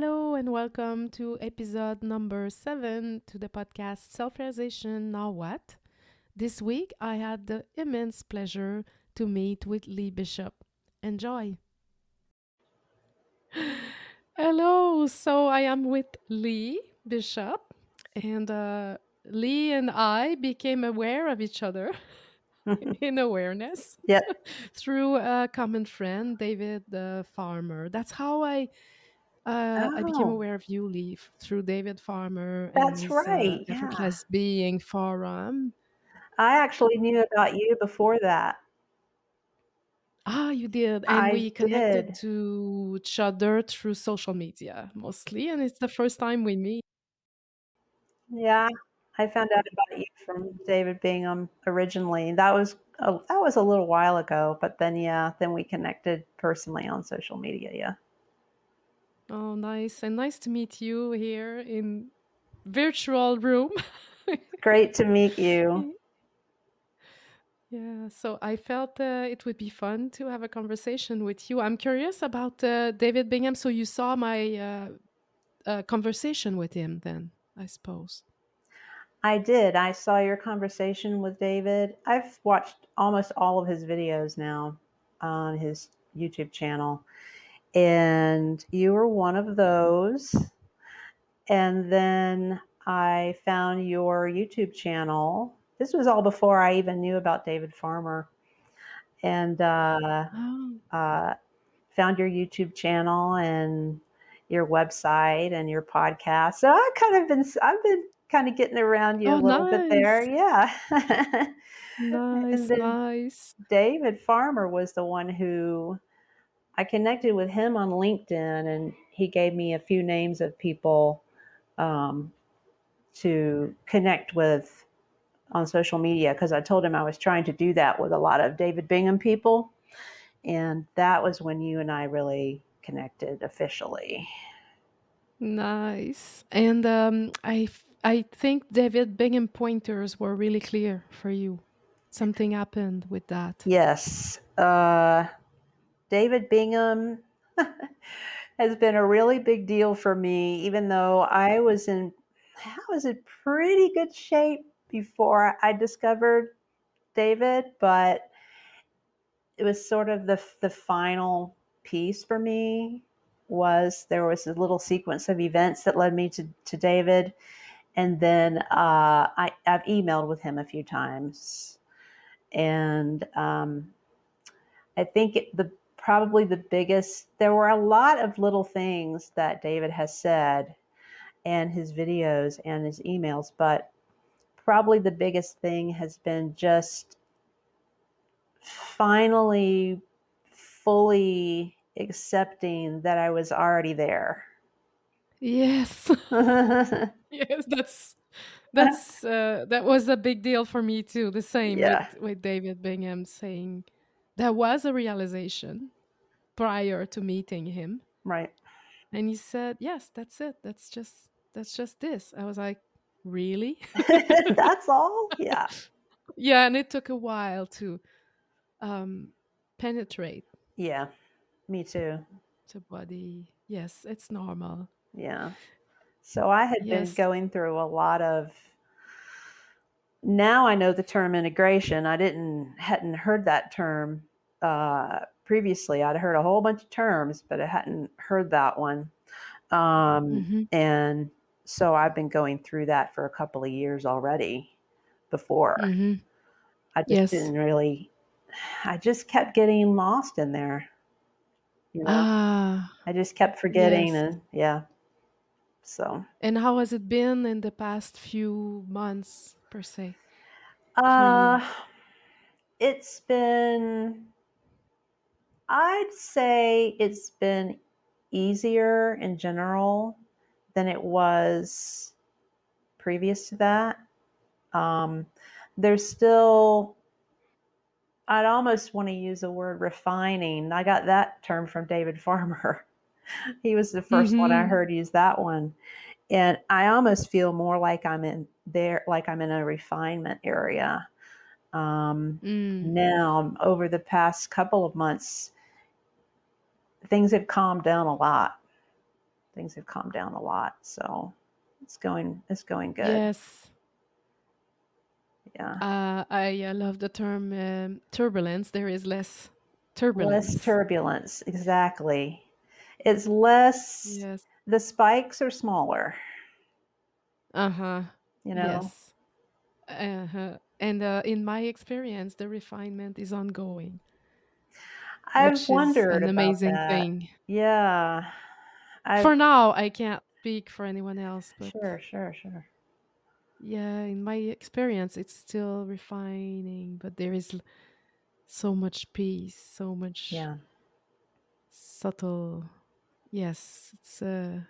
Hello and welcome to episode number seven to the podcast Self Realization Now What? This week I had the immense pleasure to meet with Lee Bishop. Enjoy. Hello, so I am with Lee Bishop, and uh, Lee and I became aware of each other in awareness yeah through a common friend, David the Farmer. That's how I uh, I became Oh, aware of you, f- through David Farmer and that's his uh, right. Yeah. Effortless Being Forum. I actually knew about you before that. Ah, you did. And I we connected did. to each other through social media mostly. And it's the first time we meet. Yeah. I found out about you from David Bingham originally. That was a, that was a little while ago, but then yeah, then we connected personally on social media. Yeah. Oh, nice. And nice to meet you here in virtual room. Great to meet you. Yeah, so I felt uh, it would be fun to have a conversation with you. I'm curious about uh, David Bingham. So you saw my uh, uh, conversation with him then, I suppose. I did. I saw your conversation with David. I've watched almost all of his videos now on his YouTube channel. And you were one of those. And then I found your YouTube channel. This was all before I even knew about David Farmer. And uh, Oh, uh, found your YouTube channel and your website and your podcast. So I've kind of been, I've been kind of getting around you a oh, little bit there. Yeah. Nice, nice. David Farmer was the one who I connected with him on LinkedIn and he gave me a few names of people um, to connect with on social media because I told him I was trying to do that with a lot of David Bingham people. And that was when you and I really connected officially. Nice. And um, I, I think David Bingham pointers were really clear for you. Something happened with that. Yes. Uh, David Bingham has been a really big deal for me, even though I was in I was in pretty good shape before I discovered David, but it was sort of the the final piece for me was there was a little sequence of events that led me to, to David. And then uh, I, I've emailed with him a few times. And um, I think it, the probably the biggest, there were a lot of little things that David has said and his videos and his emails, but probably the biggest thing has been just finally fully accepting that I was already there. Yes. yes, that's that's uh, that was a big deal for me too. The same yeah, with with David Bingham saying there was a realization prior to meeting him, right. and he said, "Yes, that's it. That's just that's just this." I was like, "Really?" That's all? Yeah. yeah, and it took a while to um, penetrate Yeah. Me too. the body. Yes, it's normal. Yeah. So I had been going through a lot of now I know the term integration. I didn't hadn't heard that term uh, previously. I'd heard a whole bunch of terms, but I hadn't heard that one. Um, hmm and so I've been going through that for a couple of years already before. hmm I just Yes. didn't really I just kept getting lost in there. You know? Ah, I just kept forgetting yes. and yeah. So And how has it been in the past few months, per se, uh it's been I'd say it's been easier in general than it was previous to that. Um, there's still, I'd almost want to use the word refining. I got that term from David Farmer. he was the 1st one I hmm heard use that one. And I almost feel more like I'm in there, like I'm in a refinement area. Um, Mm. now, over the past couple of months, things have calmed down a lot. things have calmed down a lot. So it's going it's going good. Yes. Yeah. Uh, I uh, love the term um, turbulence. There is less turbulence. Less turbulence, exactly. It's less yes. the spikes are smaller, Uh huh. you know. Yes. Uh huh. And uh, in my experience, the refinement is ongoing, I've wondered an about amazing that. thing. Yeah. I've For now, I can't speak for anyone else, but sure, sure, sure. yeah, in my experience, it's still refining, but there is so much peace, so much Yeah. subtle. Yes, it's uh,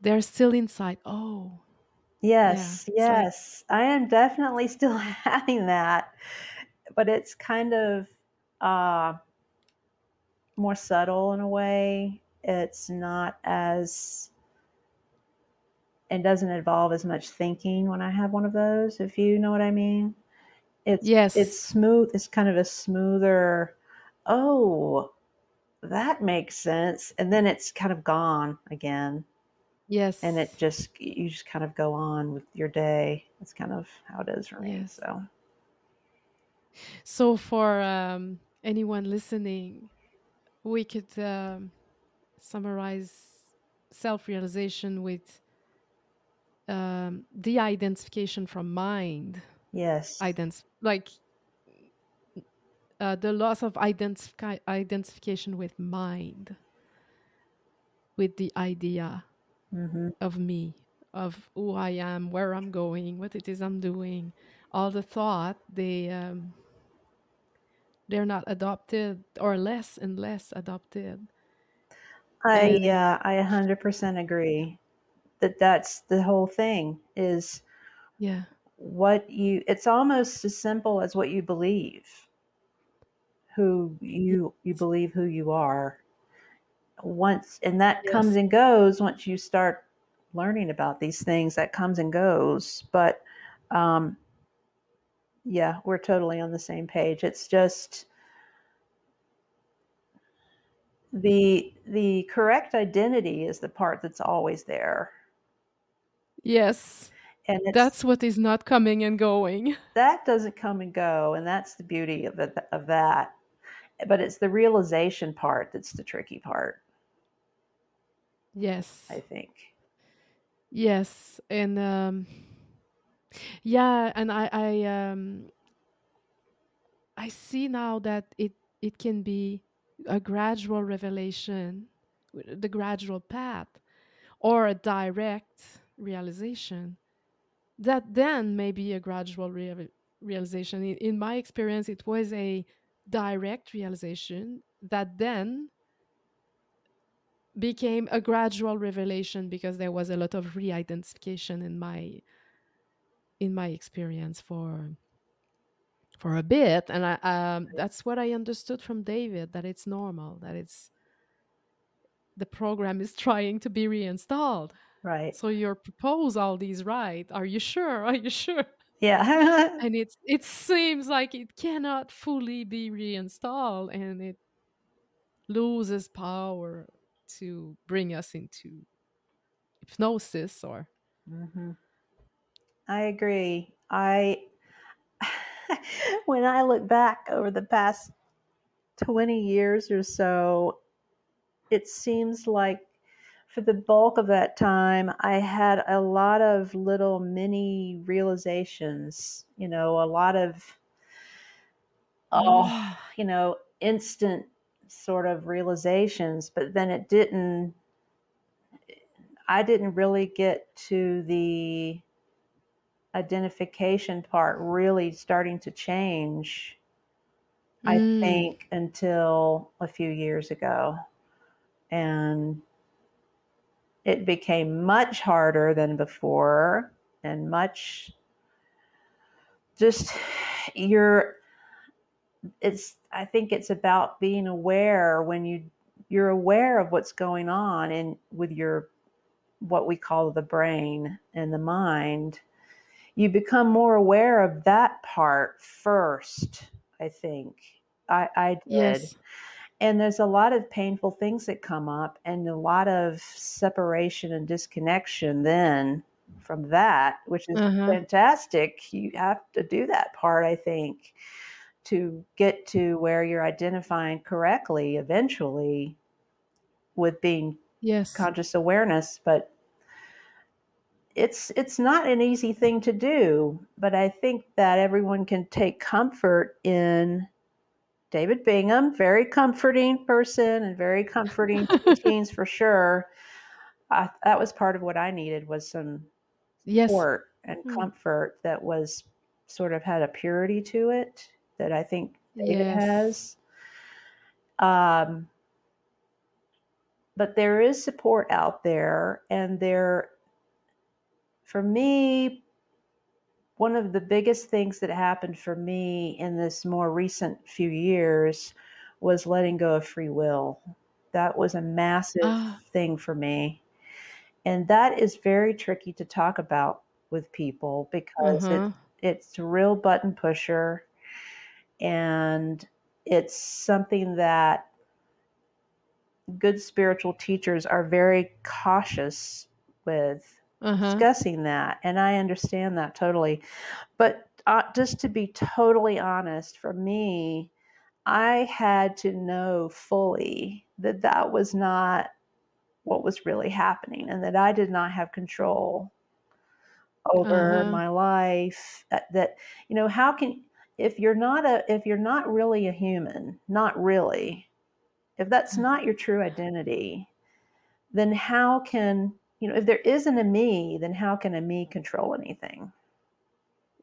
they're still inside. Oh, yeah, Yes, like yes. I am definitely still having that, but it's kind of uh more subtle in a way. It's not as it doesn't involve as much thinking when I have one of those, if you know what I mean. It's yes. it's smooth, it's kind of a smoother, oh, that makes sense. And then it's kind of gone again. Yes. And it just you just kind of go on with your day. That's kind of how it is for me. yes. So So for um, anyone listening, we could um, summarize self-realization with um, de-identification from mind, yes. ident- like uh, the loss of identifi- identification with mind, with the idea hmm of me, of who I am, where I'm going, what it is I'm doing, all the thought they um, they're not adopted or less and less adopted, I yeah, I 100% agree that that's the whole thing is yeah, what you it's almost as simple as what you believe, who you you believe who you are. Once and that comes and goes once you start learning about these things that comes and goes, but um yeah, we're totally on the same page. It's just the the correct identity is the part that's always there. yes. And That's what is not coming and going. that doesn't come and go, and that's the beauty of it, of that. But it's the realization part that's the tricky part, Yes, I think. yes, and um, yeah, and I I um I see now that it it can be a gradual revelation, the gradual path, or a direct realization. That then may be a gradual rea- realization. In, in my experience, it was a direct realization that then became a gradual revelation because there was a lot of re-identification in my in my experience for for a bit and i um, that's what i understood from david that it's normal that it's the program is trying to be reinstalled. Right. so you propose all these right? Are you sure? Are you sure? Yeah. and it's it seems like it cannot fully be reinstalled and it loses power to bring us into hypnosis or hmm I agree. I when I look back over the past 20 years or so, it seems like for the bulk of that time, I had a lot of little mini realizations, you know, a lot of, oh, Mm, you know, instant sort of realizations, but then it didn't, I didn't really get to the identification part really starting to change, I mm, think, until a few years ago. And it became much harder than before and much just you're it's i think it's about being aware when you you're aware of what's going on and with your what we call the brain and the mind you become more aware of that part first i think i i did yes and there's a lot of painful things that come up and a lot of separation and disconnection then from that which is Uh-huh. fantastic you have to do that part i think to get to where you're identifying correctly eventually with being Yes. conscious awareness but it's it's not an easy thing to do but i think that everyone can take comfort in david bingham very comforting person and very comforting teachings for sure I, that was part of what i needed was some Yes. support and Mm. comfort that was sort of had a purity to it that i think david Yes. has um, but there is support out there and there for me one of the biggest things that happened for me in this more recent few years was letting go of free will that was a massive Ah. thing for me and that is very tricky to talk about with people because Uh-huh. it, it's a real button pusher and it's something that good spiritual teachers are very cautious with Uh-huh. discussing that and i understand that totally but uh, just to be totally honest for me i had to know fully that that was not what was really happening and that i did not have control over Uh-huh. my life that, that you know how can if you're not a if you're not really a human not really if that's not your true identity then how can you know if there isn't a me then how can a me control anything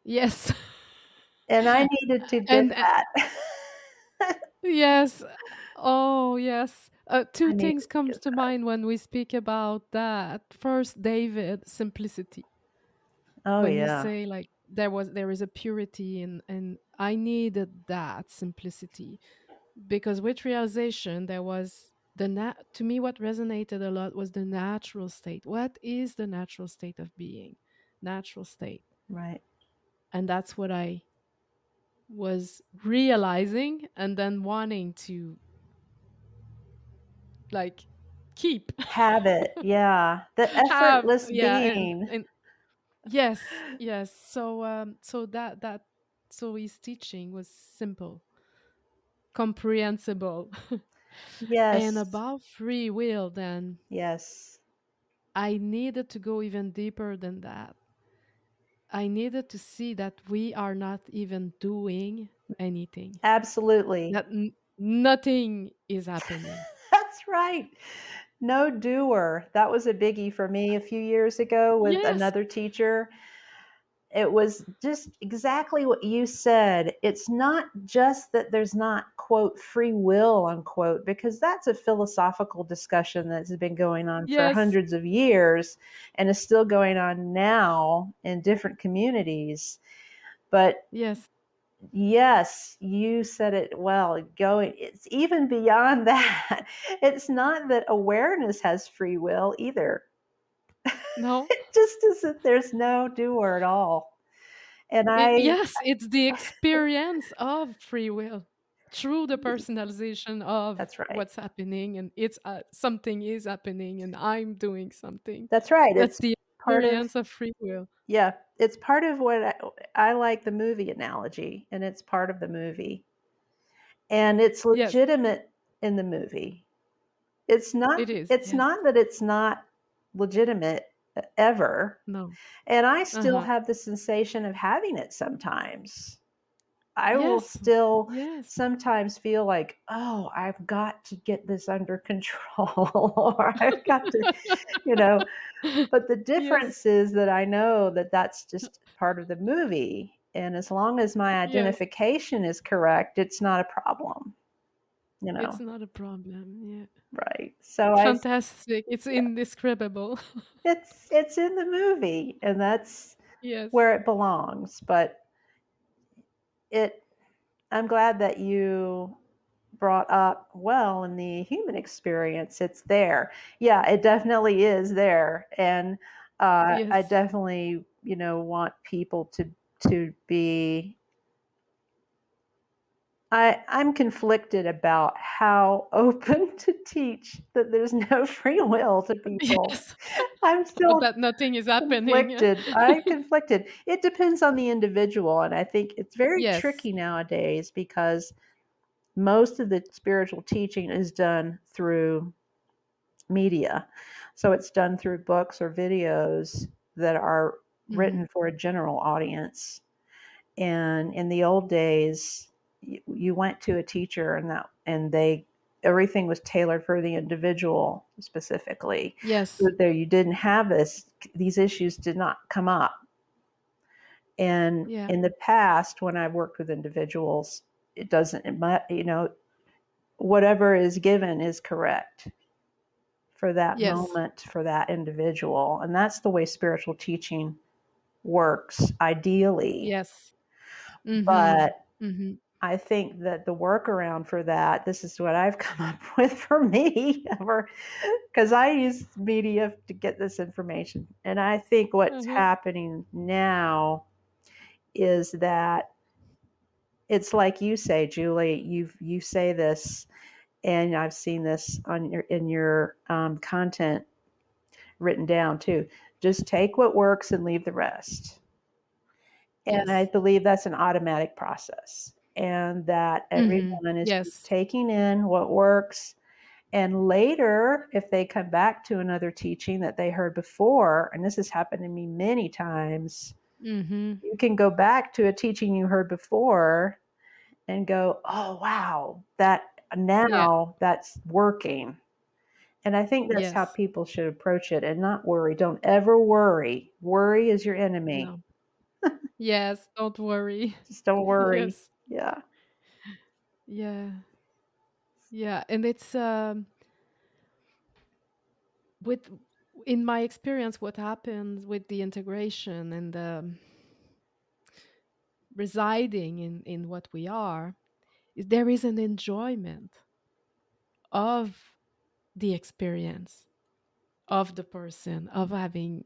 Yes. and i needed to get And uh, that yes. Oh, yes. Uh, two needed things comes get to mind when we speak about that. First, David, simplicity. oh when you yeah say like there was there is a purity and and I needed that simplicity because with realization there was the nat- to me what resonated a lot was the natural state. What is the natural state of being? Natural state. right. And that's what I was realizing and then wanting to like keep. Habit yeah. The have effortless yeah and being. and yes yes. So um so that that so his teaching was simple comprehensible and yes. about free will then yes. I needed to go even deeper than that. I needed to see that we are not even doing anything. Absolutely. That n- nothing is happening. That's right. No doer. That was a biggie for me a few years ago with yes. another teacher it was just exactly what you said. It's not just that there's not, quote, free will, unquote, because that's a philosophical discussion that's been going on for hundreds of years and is still going on now in different communities. But yes yes, you said it well. Going, it's even beyond that. It's not that awareness has free will either. No It just isn't, there's no doer at all. And it, I, yes it's the experience of free will through the personalization of that's right. what's happening and it's uh, something is happening and i'm doing something That's right. that's It's the part of, experience of free will yeah, it's part of what I, I like the movie analogy, and it's part of the movie. And it's yes legitimate in the movie. It's not, it is it's yes not that it's not legitimate ever. no And I still uh-huh have the sensation of having it sometimes. I will still yes sometimes feel like, oh, I've got to get this under control, or I've got to, you know. But the yes difference is that I know that that's just part of the movie. And as long as my yes identification is correct, it's not a problem, you it's not a problem yeah. Right. So I, fantastic. It's indescribable. It's it's in the movie, and that's yes. where it belongs. But it, I'm glad that you brought up well in the human experience it's there. Yeah it definitely is there and uh, i definitely you know want people to to be I, I'm conflicted about how open to teach that there's no free will to people. Yes. I'm still that nothing is happening. conflicted. I'm conflicted. It depends on the individual, and I think it's very Yes. tricky nowadays because most of the spiritual teaching is done through media. So it's done through books or videos that are Mhm. written for a general audience. And in the old days, you, went to a teacher and that and they everything was tailored for the individual specifically. Yes. So there you didn't have this these issues did not come up. And Yeah. in the past when I've worked with individuals, it doesn't you know whatever is given is correct for that Yes. moment for that individual and that's the way spiritual teaching works ideally Yes. Mhm. but Mhm. I think that the workaround for that this is what i've come up with for me because i use media to get this information. And i think what's Mhm. happening now is that it's like you say julie you you say this and i've seen this on your in your um, content written down too just take what works and leave the rest. And i believe that's an automatic process and that Mhm. everyone is Yes. taking in what works and later if they come back to another teaching that they heard before and this has happened to me many times Mhm. you can go back to a teaching you heard before and go, oh, wow, that now that's working. And I think that's how people should approach it and not worry. Don't ever worry. Worry is your enemy. No. Yes. Don't worry. Just don't worry. Yes. Yeah. Yeah. Yeah. And it's um with in my experience what happens with the integration and the residing in in what we are is there is an enjoyment of the experience of the person of having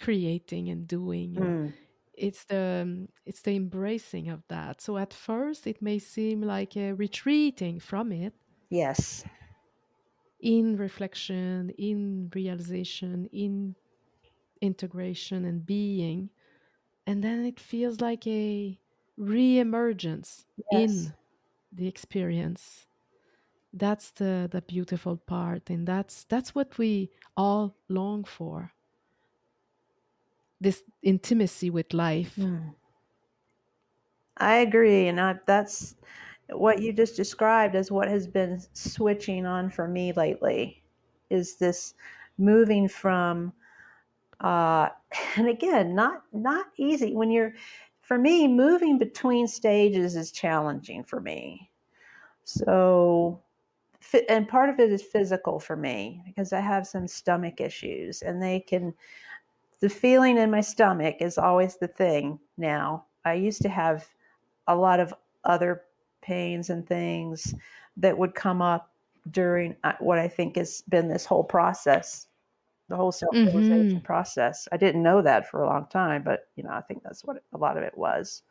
creating and doing and Mm, it's the um, it's the embracing of that. So at first it may seem like a retreating from it. Yes. in reflection in realization in integration and being. And then it feels like a re-emergence Yes. in the experience. That's the the beautiful part and that's that's what we all long for this intimacy with life Mm. I agree. And I, that's what you just described as what has been switching on for me lately is this moving from uh, and again not not easy when you're for me moving between stages is challenging for me so and part of it is physical for me because i have some stomach issues and they can the feeling in my stomach is always the thing now i used to have a lot of other pains and things that would come up during uh, what i think has been this whole process the whole self-realization Mhm. process. I didn't know that for a long time, but you know, I think that's what a lot of it was.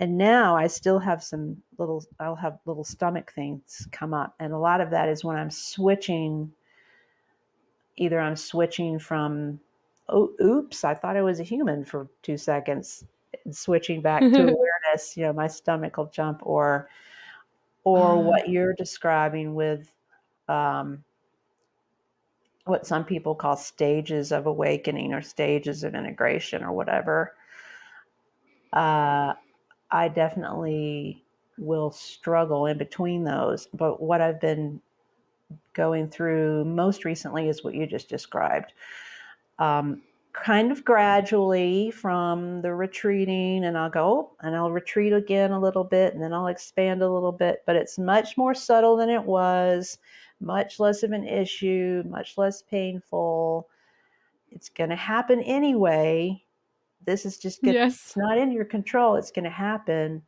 And now I still have some little I'll have little stomach things come up and a lot of that is when I'm switching either I'm switching from oh oops, I thought I was a human for 2 seconds and switching back to awareness, you know, my stomach will jump or or Ah, what you're describing with um what some people call stages of awakening or stages of integration or whatever. Uh, I definitely will struggle in between those. But what I've been going through most recently is what you just described. Um, kind of gradually from the retreating, and I'll go and I'll retreat again a little bit, and then I'll expand a little bit. But it's much more subtle than it was, much less of an issue, much less painful. It's going to happen anyway. This is just gonna, yes. it's not in your control. It's going to happen,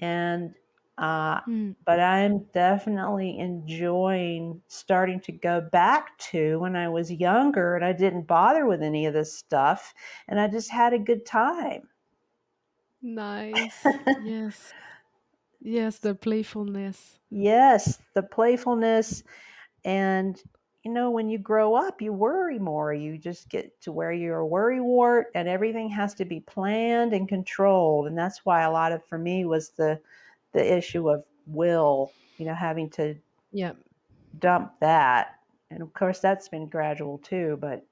and uh, Mm. but I'm definitely enjoying starting to go back to when I was younger and I didn't bother with any of this stuff and I just had a good time. Nice. Yes. Yes, the playfulness. Yes, the playfulness. And, you know, when you grow up, you worry more. You just get to where you're a worry wart and everything has to be planned and controlled. And that's why a lot of, for me, was the, the issue of will, you know, having to Yeah. dump that. And of course, that's been gradual too, but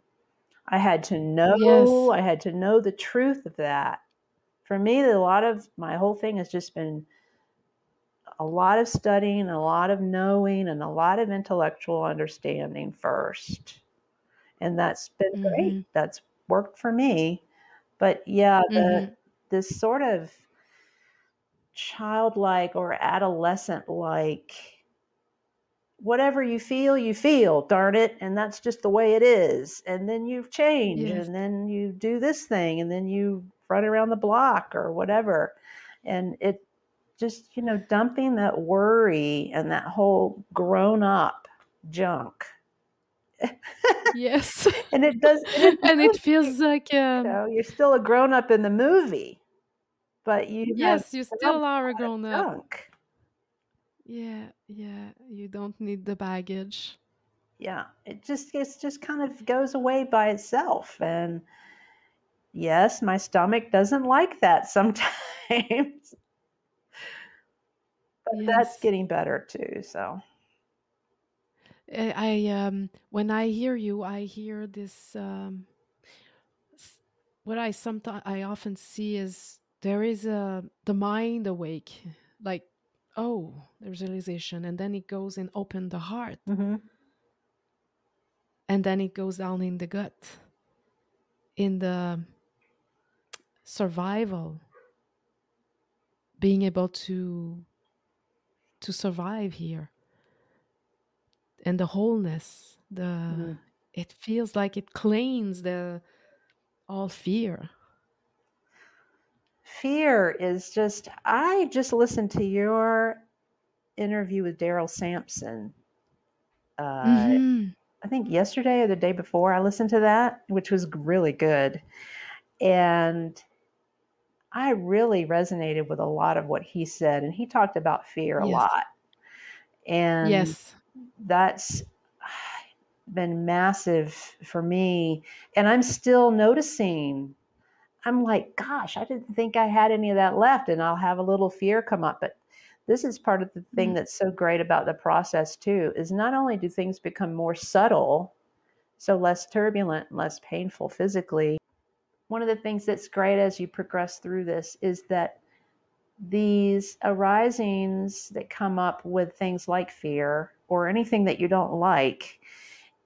I had to know, Yes. I had to know the truth of that. For me, a lot of my whole thing has just been a lot of studying, and a lot of knowing, and a lot of intellectual understanding first. And that's been Mhm. great. That's worked for me. But yeah, the Mhm. this sort of childlike or adolescent like whatever you feel, you feel, darn it, and that's just the way it is. And then you change, Yes. and then you do this thing, and then you run around the block or whatever. And it just, you know, dumping that worry and that whole grown up junk. Yes. And it does, and it and it feels like you um know, you're still a grown up in the movie, but you yes, you still are a a lot of grown up. junk. Yeah, yeah. You don't need the baggage. Yeah, it just it's just kind of goes away by itself. And yes, my stomach doesn't like that sometimes, but that's getting better too. So I, I um when I hear you, I hear this um what I sometimes I often see is there is a the mind awake, like oh, there's realization, and then it goes and open the heart, mhm. and then it goes down in the gut, in the survival, being able to to survive here, and the wholeness, the Mhm. it feels like it cleans the all fear. Fear is just. I just listened to your interview with Daryl Sampson. Uh, hmm I think yesterday or the day before. I listened to that, which was really good, and I really resonated with a lot of what he said, and he talked about fear a Yes. lot. And Yes. that's been massive for me. And I'm still noticing, I'm like, gosh, I didn't think I had any of that left. And I'll have a little fear come up. But this is part of the thing Mm. that's so great about the process, too, is not only do things become more subtle, so less turbulent, less painful physically. One of the things that's great as you progress through this is that these arisings that come up with things like fear or anything that you don't like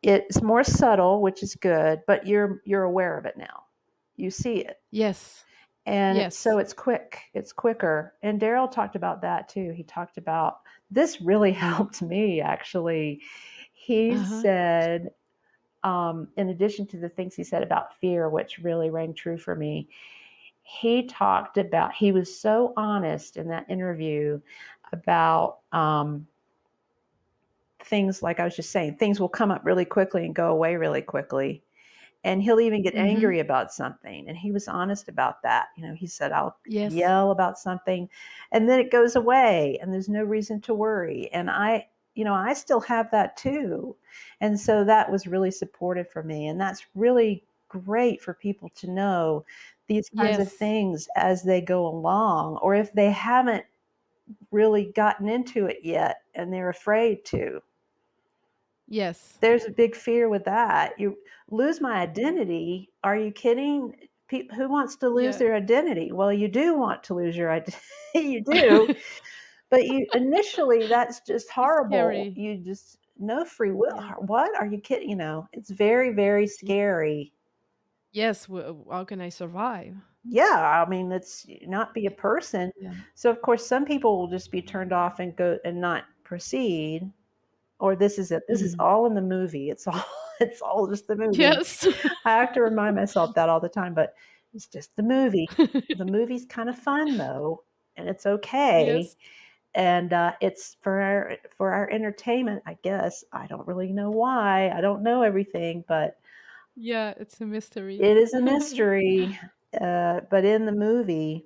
it's more subtle which is good but you're you're aware of it now you see it Yes. and Yes. so it's quick it's quicker and daryl talked about that too he talked about this really helped me actually he Uh-huh. said um, in addition to the things he said about fear which really rang true for me he talked about he was so honest in that interview about um, things like i was just saying things will come up really quickly and go away really quickly and he'll even get Mhm. angry about something and he was honest about that you know he said i'll Yes. yell about something and then it goes away and there's no reason to worry and i you know i still have that too and so that was really supportive for me and that's really great for people to know these kinds of things as they go along or if they haven't really gotten into it yet and they're afraid to Yes. there's a big fear with that. You lose my identity. Are you kidding? Pe- who wants to lose Yeah. their identity? Well, you do want to lose your identity. you do, but you initially that's just horrible. scary. You just no free will. Yeah. What are you kidding? You know, it's very very scary. Yes. How can I survive? Yeah, I mean, it's not be a person. Yeah. So of course, some people will just be turned off and go and not proceed. Or this is it. This is Mm. all in the movie. It's all. It's all just the movie. Yes. I have to remind myself that all the time, but it's just the movie. The movie's kind of fun though, and it's okay. yes. And uh, it's for our for our entertainment, I guess. I don't really know why. I don't know everything, but Yeah. It's a mystery. it is a mystery. uh, but in the movie,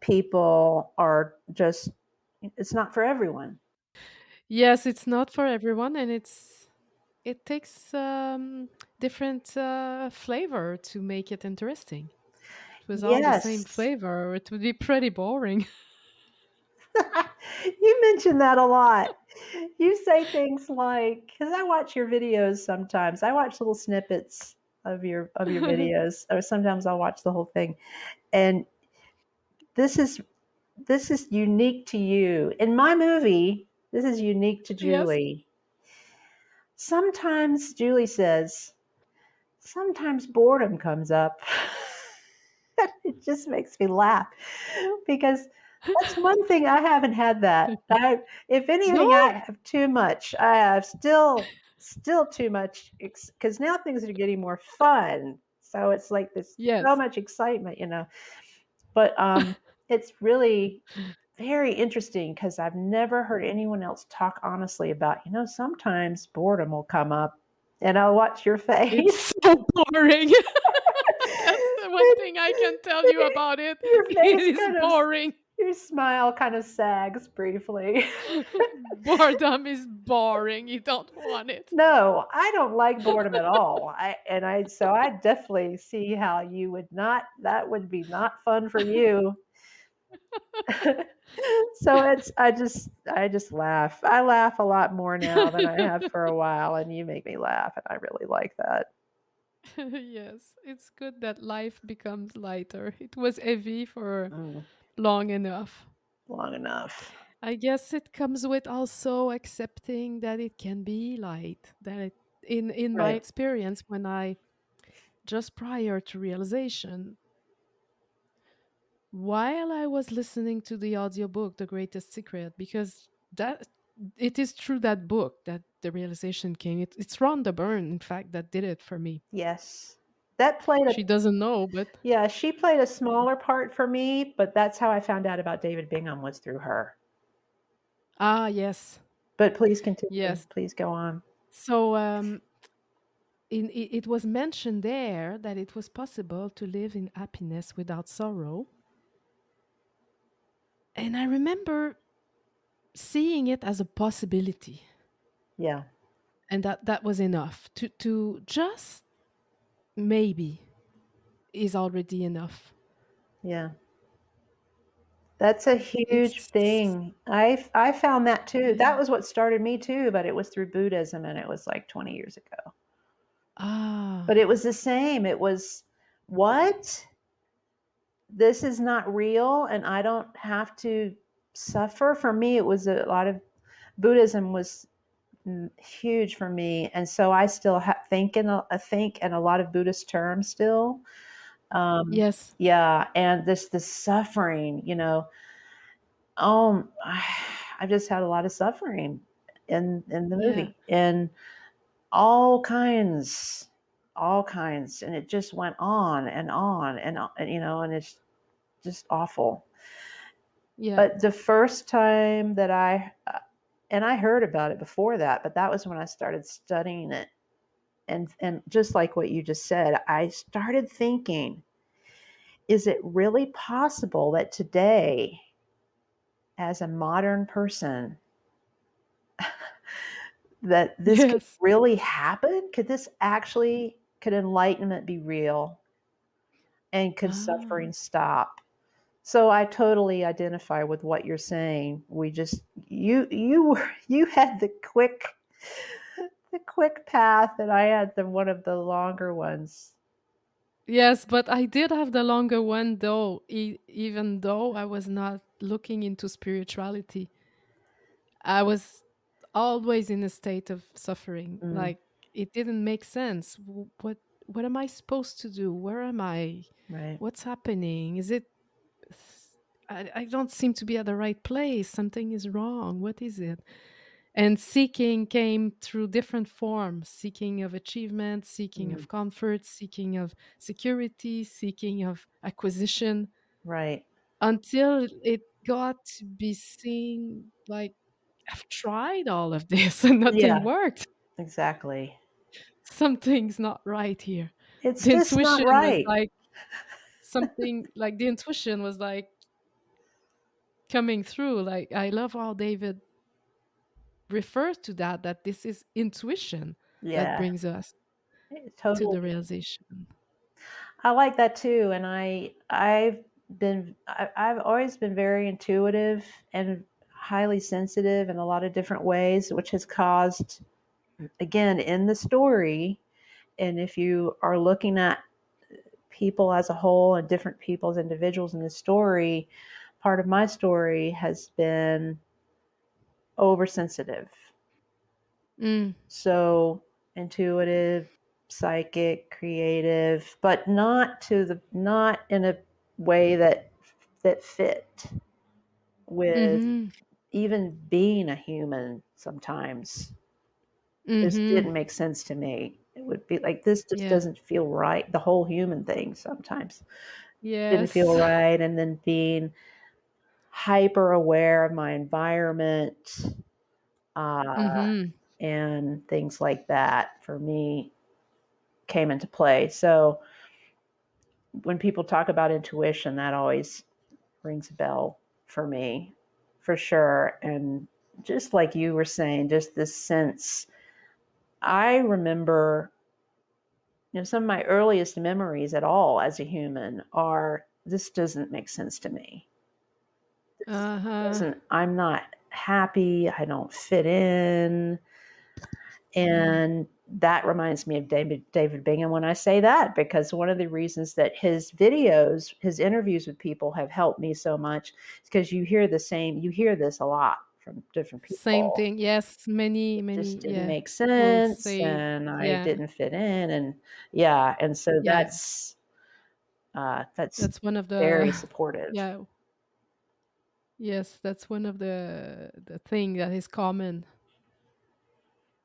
people are just it's not for everyone. Yes, it's not for everyone, and it's it takes um, different uh, flavor to make it interesting. It was all the same Yes. flavor, it would be pretty boring. you mention that a lot. You say things like, because I watch your videos sometimes. I watch little snippets of your of your videos, or sometimes I'll watch the whole thing. And this is this is unique to you. In my movie, this is unique to Yes. Julie. Sometimes Julie says, sometimes boredom comes up. it just makes me laugh because that's one thing I haven't had that. I, if anything, I have too much. I have still, still too much because now things are getting more fun. So it's like this so much excitement, you know. But um, it's really very interesting because I've never heard mm. anyone else talk honestly about, you know, sometimes boredom will come up and I'll watch your face. It's so boring. That's the one thing I can tell you about it. Your face is kind of, boring. your smile kind of sags briefly. Boredom is boring. You don't want it. no, I don't like boredom at all. I and I so I definitely see how you would not that would be not fun for you. so it's I just I just laugh. I laugh a lot more now than I have for a while and you make me laugh and I really like that. yes, it's good that life becomes lighter. It was heavy for Mm, long enough. long enough. I guess it comes with also accepting that it can be light. That it, in in my experience, when I just prior to realization, while I was listening to the audiobook, The Greatest Secret, because that it is through that book that the realization came. It, it's Rhonda Byrne, in fact, that did it for me. Yes. That played a She doesn't know, but yeah, she played a smaller part for me, but that's how I found out about David Bingham was through her. ah, yes, But please continue. yes. Please go on. So um, in, it, it was mentioned there that it was possible to live in happiness without sorrow. And I remember seeing it as a possibility. Yeah. And that, that was enough to, to just maybe is already enough. Yeah. That's a huge thing. I I found that too. That was what started me too, but it was through Buddhism and it was like 20 years ago. Ah, But it was the same. It was what? This is not real and I don't have to suffer. For me, it was a lot of Buddhism was huge for me, and so I still ha- think in a, I think in a lot of Buddhist terms still. Um, yes. yeah, and this the suffering, you know. Um, I've just had a lot of suffering in in the Yeah. movie, and all kinds, all kinds, and it just went on and on and on, and, you know, and it's just awful. Yeah. But the first time that I, uh, and I heard about it before that, but that was when I started studying it. And, and just like what you just said, I started thinking, is it really possible that today, as a modern person, that this could really happen? Could this actually, could enlightenment be real? And could Ah, suffering stop? So I totally identify with what you're saying. We just you you were you had the quick the quick path and I had the one of the longer ones. yes, but I did have the longer one though, e- even though I was not looking into spirituality. I was always in a state of suffering. Mm, Like it didn't make sense. What what am I supposed to do? Where am I? right. What's happening? Is it I, I don't seem to be at the right place. Something is wrong. What is it? And seeking came through different forms seeking of achievement, seeking Mm, of comfort, seeking of security, seeking of acquisition, right. until it got to be seen like I've tried all of this and nothing Yeah, worked. exactly. Something's not right here. It's The just not right. like something like the intuition was like coming through. Like I love how David refers to that that this is intuition that brings us it's to the realization. I like that too, and I I've been I, I've always been very intuitive and highly sensitive in a lot of different ways, which has caused again in the story. And if you are looking at people as a whole and different people as individuals in the story, part of my story has been oversensitive. Mm, So intuitive, psychic, creative, but not to the not in a way that that fit with mhm, even being a human sometimes just mhm, didn't make sense to me. It would be like this just Yeah. doesn't feel right. The whole human thing sometimes didn't feel right. And then being hyper aware of my environment uh, Mhm. and things like that for me came into play. So when people talk about intuition, that always rings a bell for me, for sure. And just like you were saying, just this sense. I remember, you know, some of my earliest memories at all as a human are this doesn't make sense to me. This Uh-huh. I'm not happy. I don't fit in. And that reminds me of David David Bingham when I say that because one of the reasons that his videos, his interviews with people have helped me so much is because you hear the same, you hear this a lot from different people. Same thing. Yes, many, many. just didn't yeah. make sense and I yeah. didn't fit in and yeah, and so Yeah. that's uh that's That's one of the. very supportive. Yeah. Yes, that's one of the the thing that is common.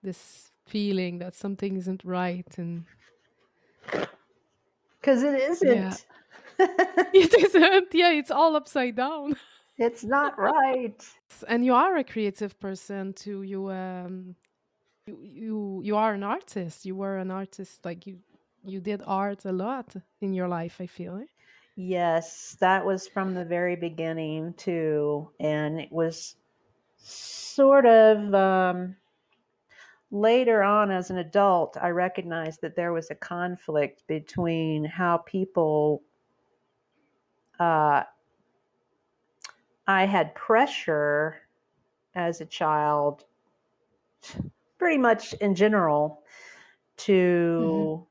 This feeling that something isn't right, and Cuz it isn't. it isn't. Yeah, it's all upside down. it's not right. and you are a creative person too you um you you you are an artist you were an artist like you you did art a lot in your life i feel eh? Yes, that was from the very beginning too, and it was sort of um, later on as an adult. I recognized that there was a conflict between how people. Uh, I had pressure as a child, pretty much in general, to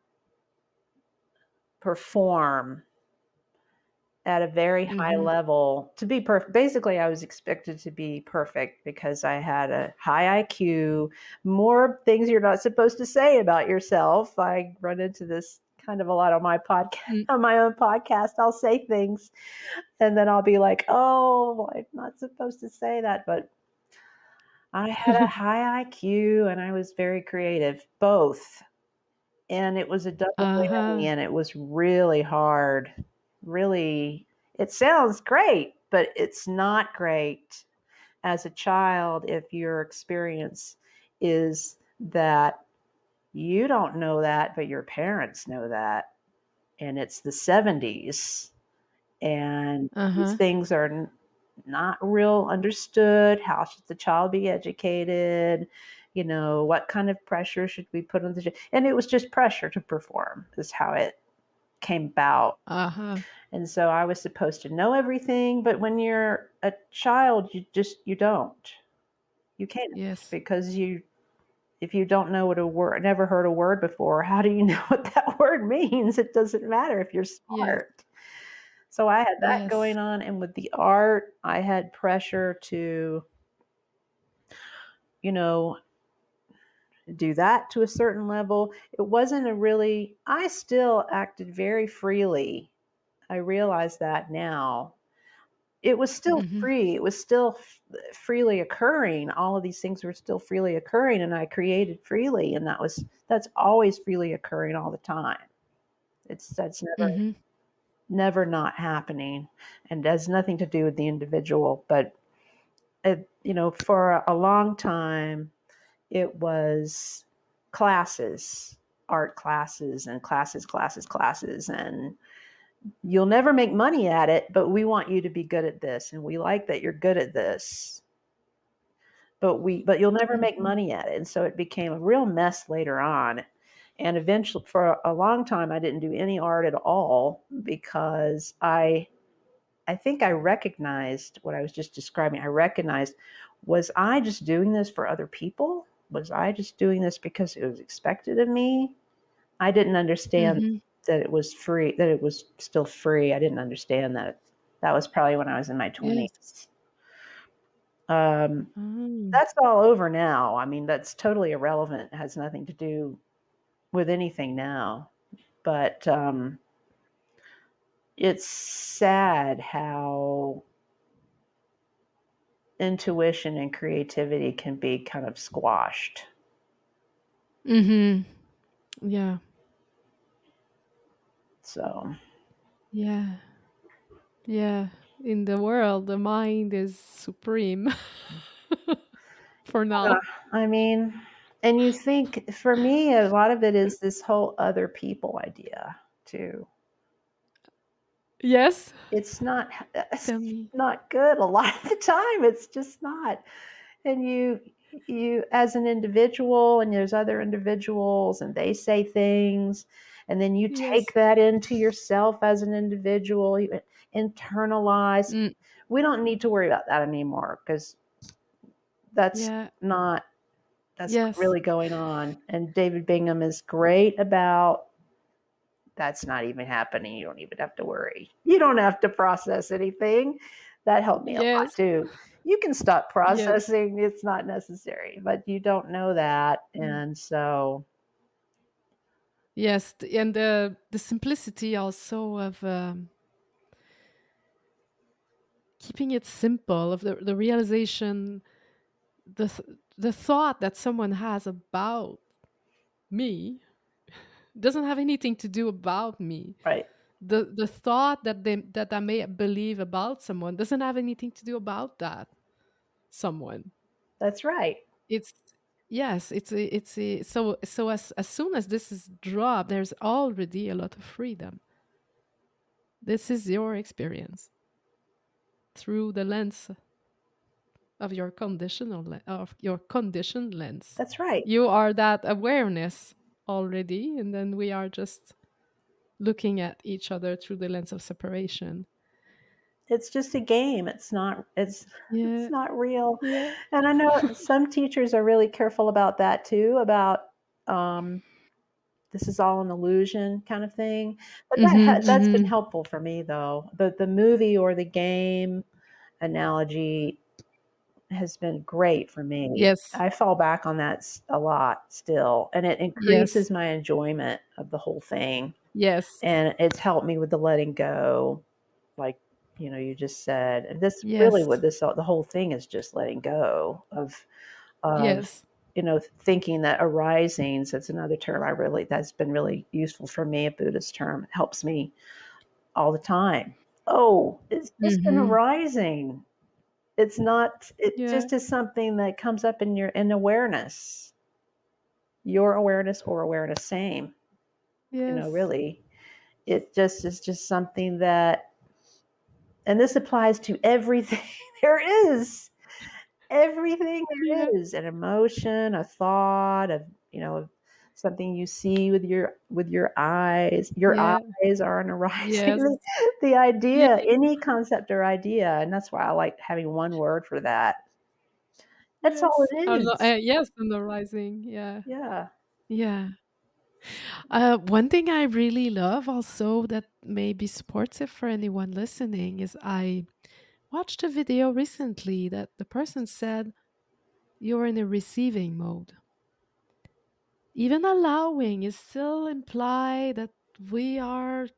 perform at a very high Mhm. level to be perfect. Basically, I was expected to be perfect because I had a high IQ, more things you're not supposed to say about yourself. I run into this kind of a lot on my podcast, Mm. on my own podcast. I'll say things and then I'll be like, "Oh, I'm not supposed to say that," but I had a high IQ and I was very creative, both. And it was a double whammy Uh-huh. and it was really hard. Really, it sounds great, but it's not great as a child if your experience is that you don't know that, but your parents know that. And it's the 70s. And these Uh-huh. things are n- not real understood. How should the child be educated? You know, what kind of pressure should we put on the child? And it was just pressure to perform, is how it came about. Uh-huh. And so I was supposed to know everything, but when you're a child, you just you don't. You can't Yes. because you if you don't know what a word never heard a word before, how do you know what that word means? It doesn't matter if you're smart. So I had that Yes. going on and with the art, I had pressure to you know do that to a certain level. It wasn't a really I still acted very freely. I realize that now. It was still Mhm. free. It was still f- freely occurring. All of these things were still freely occurring and I created freely and that was that's always freely occurring all the time. It's that's never mm-hmm. never not happening and has nothing to do with the individual but it, you know for a long time it was classes art classes and classes classes classes and you'll never make money at it, but we want you to be good at this and we like that you're good at this. But we but you'll never make Mhm. money at it. And so it became a real mess later on. And eventually for a long time I didn't do any art at all because I I think I recognized what I was just describing. I recognized was I just doing this for other people? Was I just doing this because it was expected of me? I didn't understand Mhm. that it was free, that it was still free. I didn't understand that. That was probably when I was in my Yes. 20s. Um, Mm. that's all over now. I mean, that's totally irrelevant. It has nothing to do with anything now. But um, it's sad how intuition and creativity can be kind of squashed. Mhm. Yeah. So, Yeah. Yeah. In the world, the mind is supreme for yeah, now. I mean, and you think for me, a lot of it is this whole other people idea too. Yes. It's not it's not good a lot of the time. It's just not. And you you as an individual and there's other individuals and they say things and then you Yes. take that into yourself as an individual, you internalize. Mm. We don't need to worry about that anymore because that's Yeah. not that's Yes. really going on. And David Bingham is great about that's not even happening. You don't even have to worry. You don't have to process anything. That helped me a lot too. You can stop Yes. processing, it's not necessary, but you don't know that. Mm. And so, Yes, and the the simplicity also of um, keeping it simple, of the the realization, the the thought that someone has about me doesn't have anything to do about me. right. The the thought that they that I may believe about someone doesn't have anything to do about that someone. That's right. It's yes, it's a, it's a, so so as as soon as this is dropped, there's already a lot of freedom. This is your experience through the lens of your conditional le- of your conditioned lens. That's right. You are that awareness already, and then we are just looking at each other through the lens of separation. It's just a game. It's not it's Yeah, it's not real. yeah, And I know some teachers are really careful about that too, about um, this is all an illusion kind of thing. But that hmm ha- that's been helpful for me though. The the movie or the game analogy has been great for me. yes, I fall back on that a lot still, and it yes, increases my enjoyment of the whole thing. yes, And it's helped me with the letting go, like you know you just said. And this really what this the whole thing is just letting go of of yes, you know thinking that arisings. That's another term I really that's been really useful for me. A Buddhist term it helps me all the time. Oh, it's just an hmm arising. It's not. It yeah, just is something that comes up in your in awareness. Your awareness or awareness, same. You know, really, it just is just something that, and this applies to everything there is. Everything yeah, there is, an emotion, a thought, of you know, something you see with your with your eyes. Your yeah, eyes are an arising. yes, The, the yeah, idea, any concept or idea, and that's why I like having one word for that. That's all yes, it Ar- no, is. uh, yes, on the rising, yeah, Yeah. yeah. Uh, one thing I really love also that may be supportive for anyone listening is I watched a video recently that the person said you're in a receiving mode. Even allowing is still imply that we are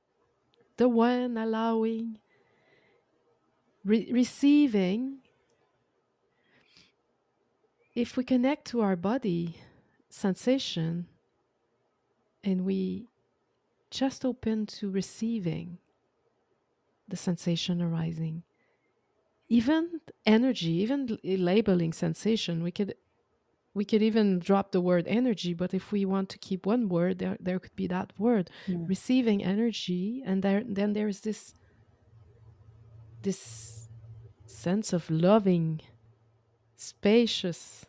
the one allowing, re- receiving. If we connect to our body sensation and we just open to receiving the sensation arising, even energy, even labeling sensation, we could we could even drop the word energy but if we want to keep one word there, there could be that word. Mm. receiving energy and there then there's this this sense of loving spacious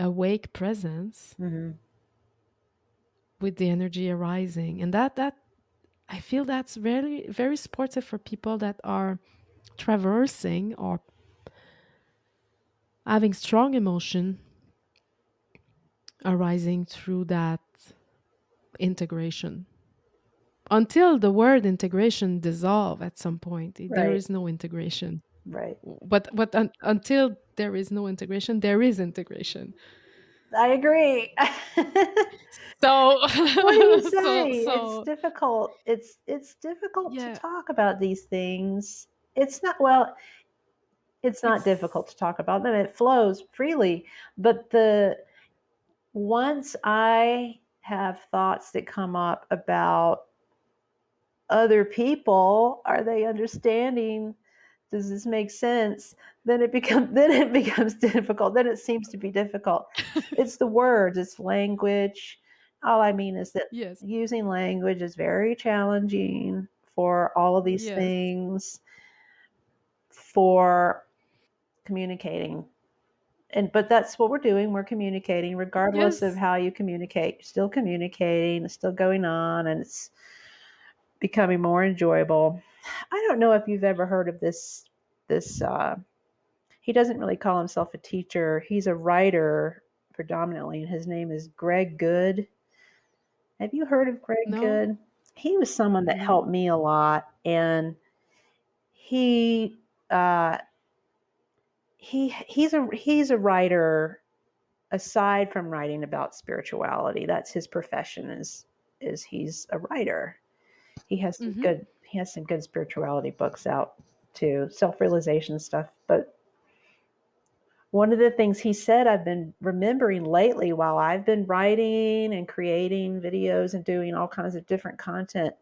awake presence hmm with the energy arising. And that that i feel that's very very supportive for people that are traversing or having strong emotion arising through that integration until the word integration dissolve at some point it- there Right. is no integration Right. but but un, until there is no integration there is integration I agree. so what do you so, say? so it's difficult. It's it's difficult Yeah. to talk about these things. It's not well. It's not It's- difficult to talk about them. It flows freely, but the once I have thoughts that come up about other people, are they understanding? Does this make sense? Then it becomes then it becomes difficult. Then it seems to be difficult. it's the words, it's language. All I mean is that yes using language is very challenging for all of these Yes. things for communicating. And but that's what we're doing we're communicating regardless of how you communicate you're still communicating it's still going on and it's becoming more enjoyable. I don't know if you've ever heard of this this uh he doesn't really call himself a teacher he's a writer predominantly and his name is Greg Goode. Have you heard of greg No. Goode? He was someone that helped me a lot and he uh he he's a he's a writer aside from writing about spirituality that's his profession is is he's a writer he has some Mhm. good he has some good spirituality books out too self-realization stuff but one of the things he said I've been remembering lately while I've been writing and creating videos and doing all kinds of different content,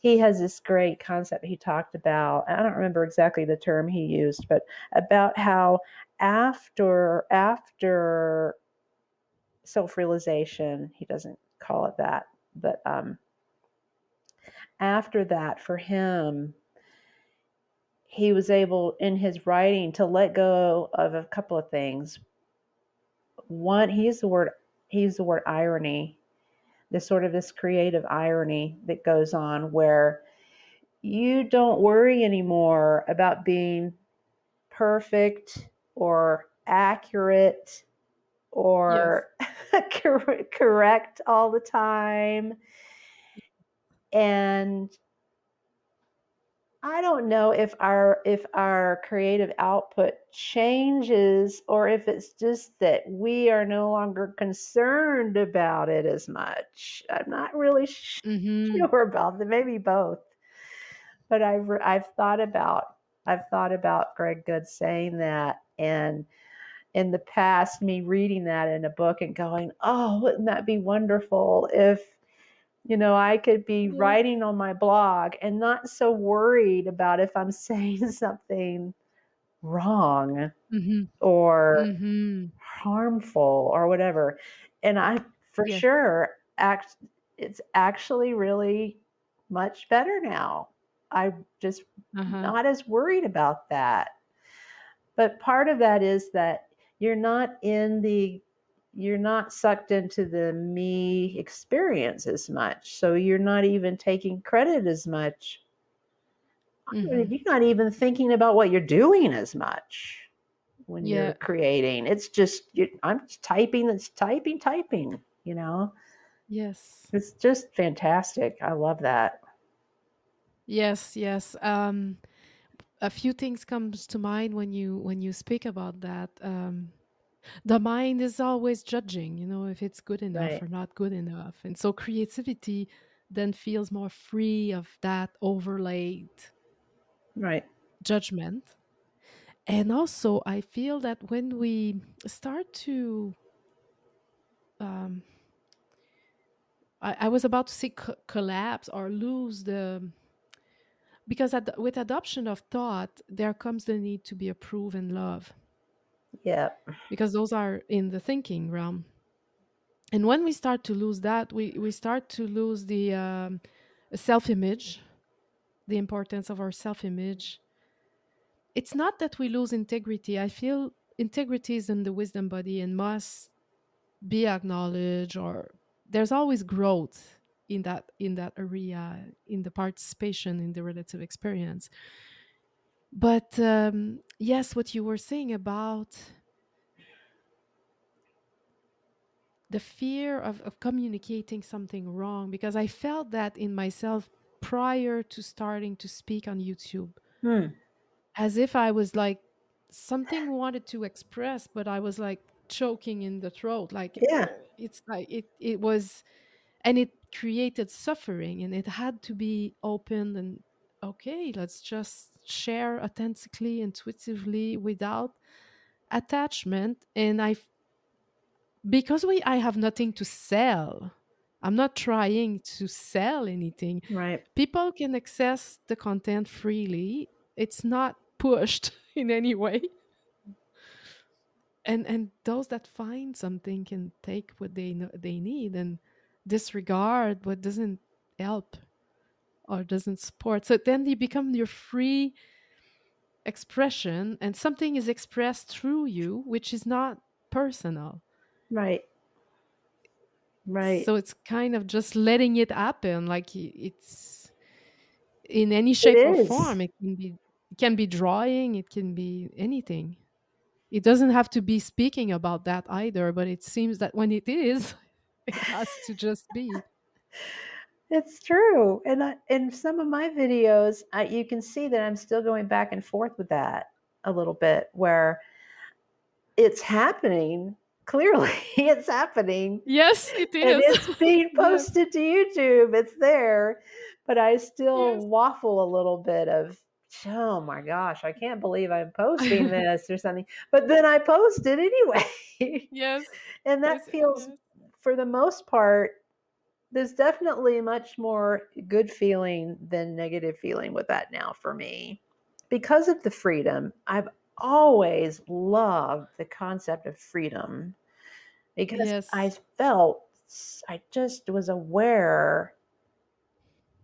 he has this great concept he talked about. I don't remember exactly the term he used, but about how after after self-realization, he doesn't call it that, but um after that for him he was able in his writing to let go of a couple of things. One, he used the word he used the word irony, this sort of this creative irony that goes on where you don't worry anymore about being perfect or accurate or cor- correct all the time. And I don't know if our if our creative output changes or if it's just that we are no longer concerned about it as much. I'm not really Mhm. sure about that. Maybe both. But I've I've thought about I've thought about Greg Goode saying that and in the past me reading that in a book and going, "Oh, wouldn't that be wonderful if you know, I could be Yeah. writing on my blog and not so worried about if I'm saying something wrong Mhm. or Mhm. harmful or whatever. And I, for Yeah. sure, act. It's actually really much better now. I'm just Uh-huh. not as worried about that. But part of that is that you're not in the you're not sucked into the me experience as much. So you're not even taking credit as much. Mhm. You're not even thinking about what you're doing as much when Yeah. you're creating. It's just you I'm just typing, it's typing, typing, you know. Yes. It's just fantastic. I love that. Yes, yes. Um, a few things comes to mind when you when you speak about that. Um, the mind is always judging, you know, if it's good enough Right. or not good enough, and so creativity then feels more free of that overlaid Right. judgment. And also, I feel that when we start to, um, I, I was about to say co- collapse or lose the, because ad- with adoption of thought, there comes the need to be approved and love. Yeah. because those are in the thinking realm. And when we start to lose that, we, we start to lose the um, self image, the importance of our self image. It's not that we lose integrity. I feel integrity is in the wisdom body and must be acknowledged or there's always growth in that in that area in the participation in the relative experience but um, yes what you were saying about the fear of, of communicating something wrong because i felt that in myself prior to starting to speak on youtube Hmm. as if i was like something wanted to express but i was like choking in the throat like Yeah. it's like it it was and it created suffering and it had to be opened and okay let's just share authentically intuitively without attachment. And i because we i have nothing to sell i'm not trying to sell anything. Right. people can access the content freely. It's not pushed in any way. And and those that find something can take what they know they need and disregard what doesn't help or doesn't support. So then you become your free expression and something is expressed through you which is not personal. Right. Right. so it's kind of just letting it happen like it's in any shape or form it can be it can be drawing it can be anything. It doesn't have to be speaking about that either but it seems that when it is it has to just be It's true. And I, in some of my videos, I, you can see that I'm still going back and forth with that a little bit, where it's happening. Clearly, it's happening. yes it And it's being Yes. posted to YouTube. It's there. But I still Yes. waffle a little bit of, oh my gosh, I can't believe I'm posting this or something. But then I post it anyway. yes and that yes, feels for the most part there's definitely much more good feeling than negative feeling with that now for me. Because of the freedom i've always loved the concept of freedom because Yes. i felt i just was aware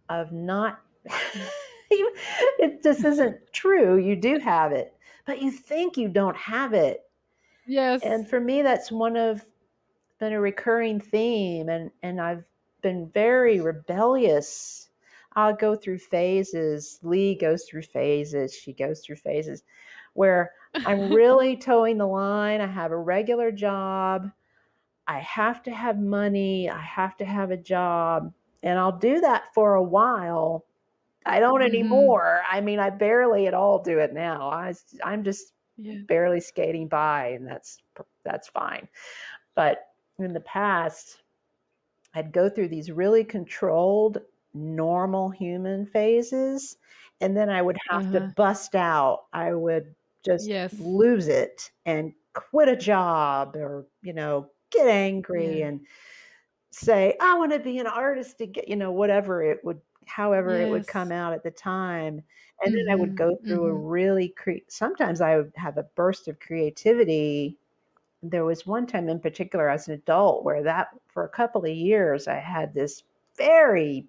of not mm. it just isn't true you do have it but you think you don't have it. Yes. And for me that's one of been a recurring theme and and i've been very rebellious. I'll go through phases. Lee goes through phases. She goes through phases where i'm really toeing the line. I have a regular job. I have to have money. I have to have a job and i'll do that for a while. I don't Mhm. anymore. I mean i barely at all do it now. I, i'm just yeah. barely skating by and that's that's fine. But in the past i'd go through these really controlled normal human phases and then i would have to Uh-huh. bust out i would just Yes. lose it and quit a job or you know get angry Yeah. and say i want to be an artist to get you know whatever it would however it would come out at the time and then i would Mhm, go through a mhm. really cre- sometimes i would have a burst of creativity there was one time in particular as an adult where that for a couple of years i had this very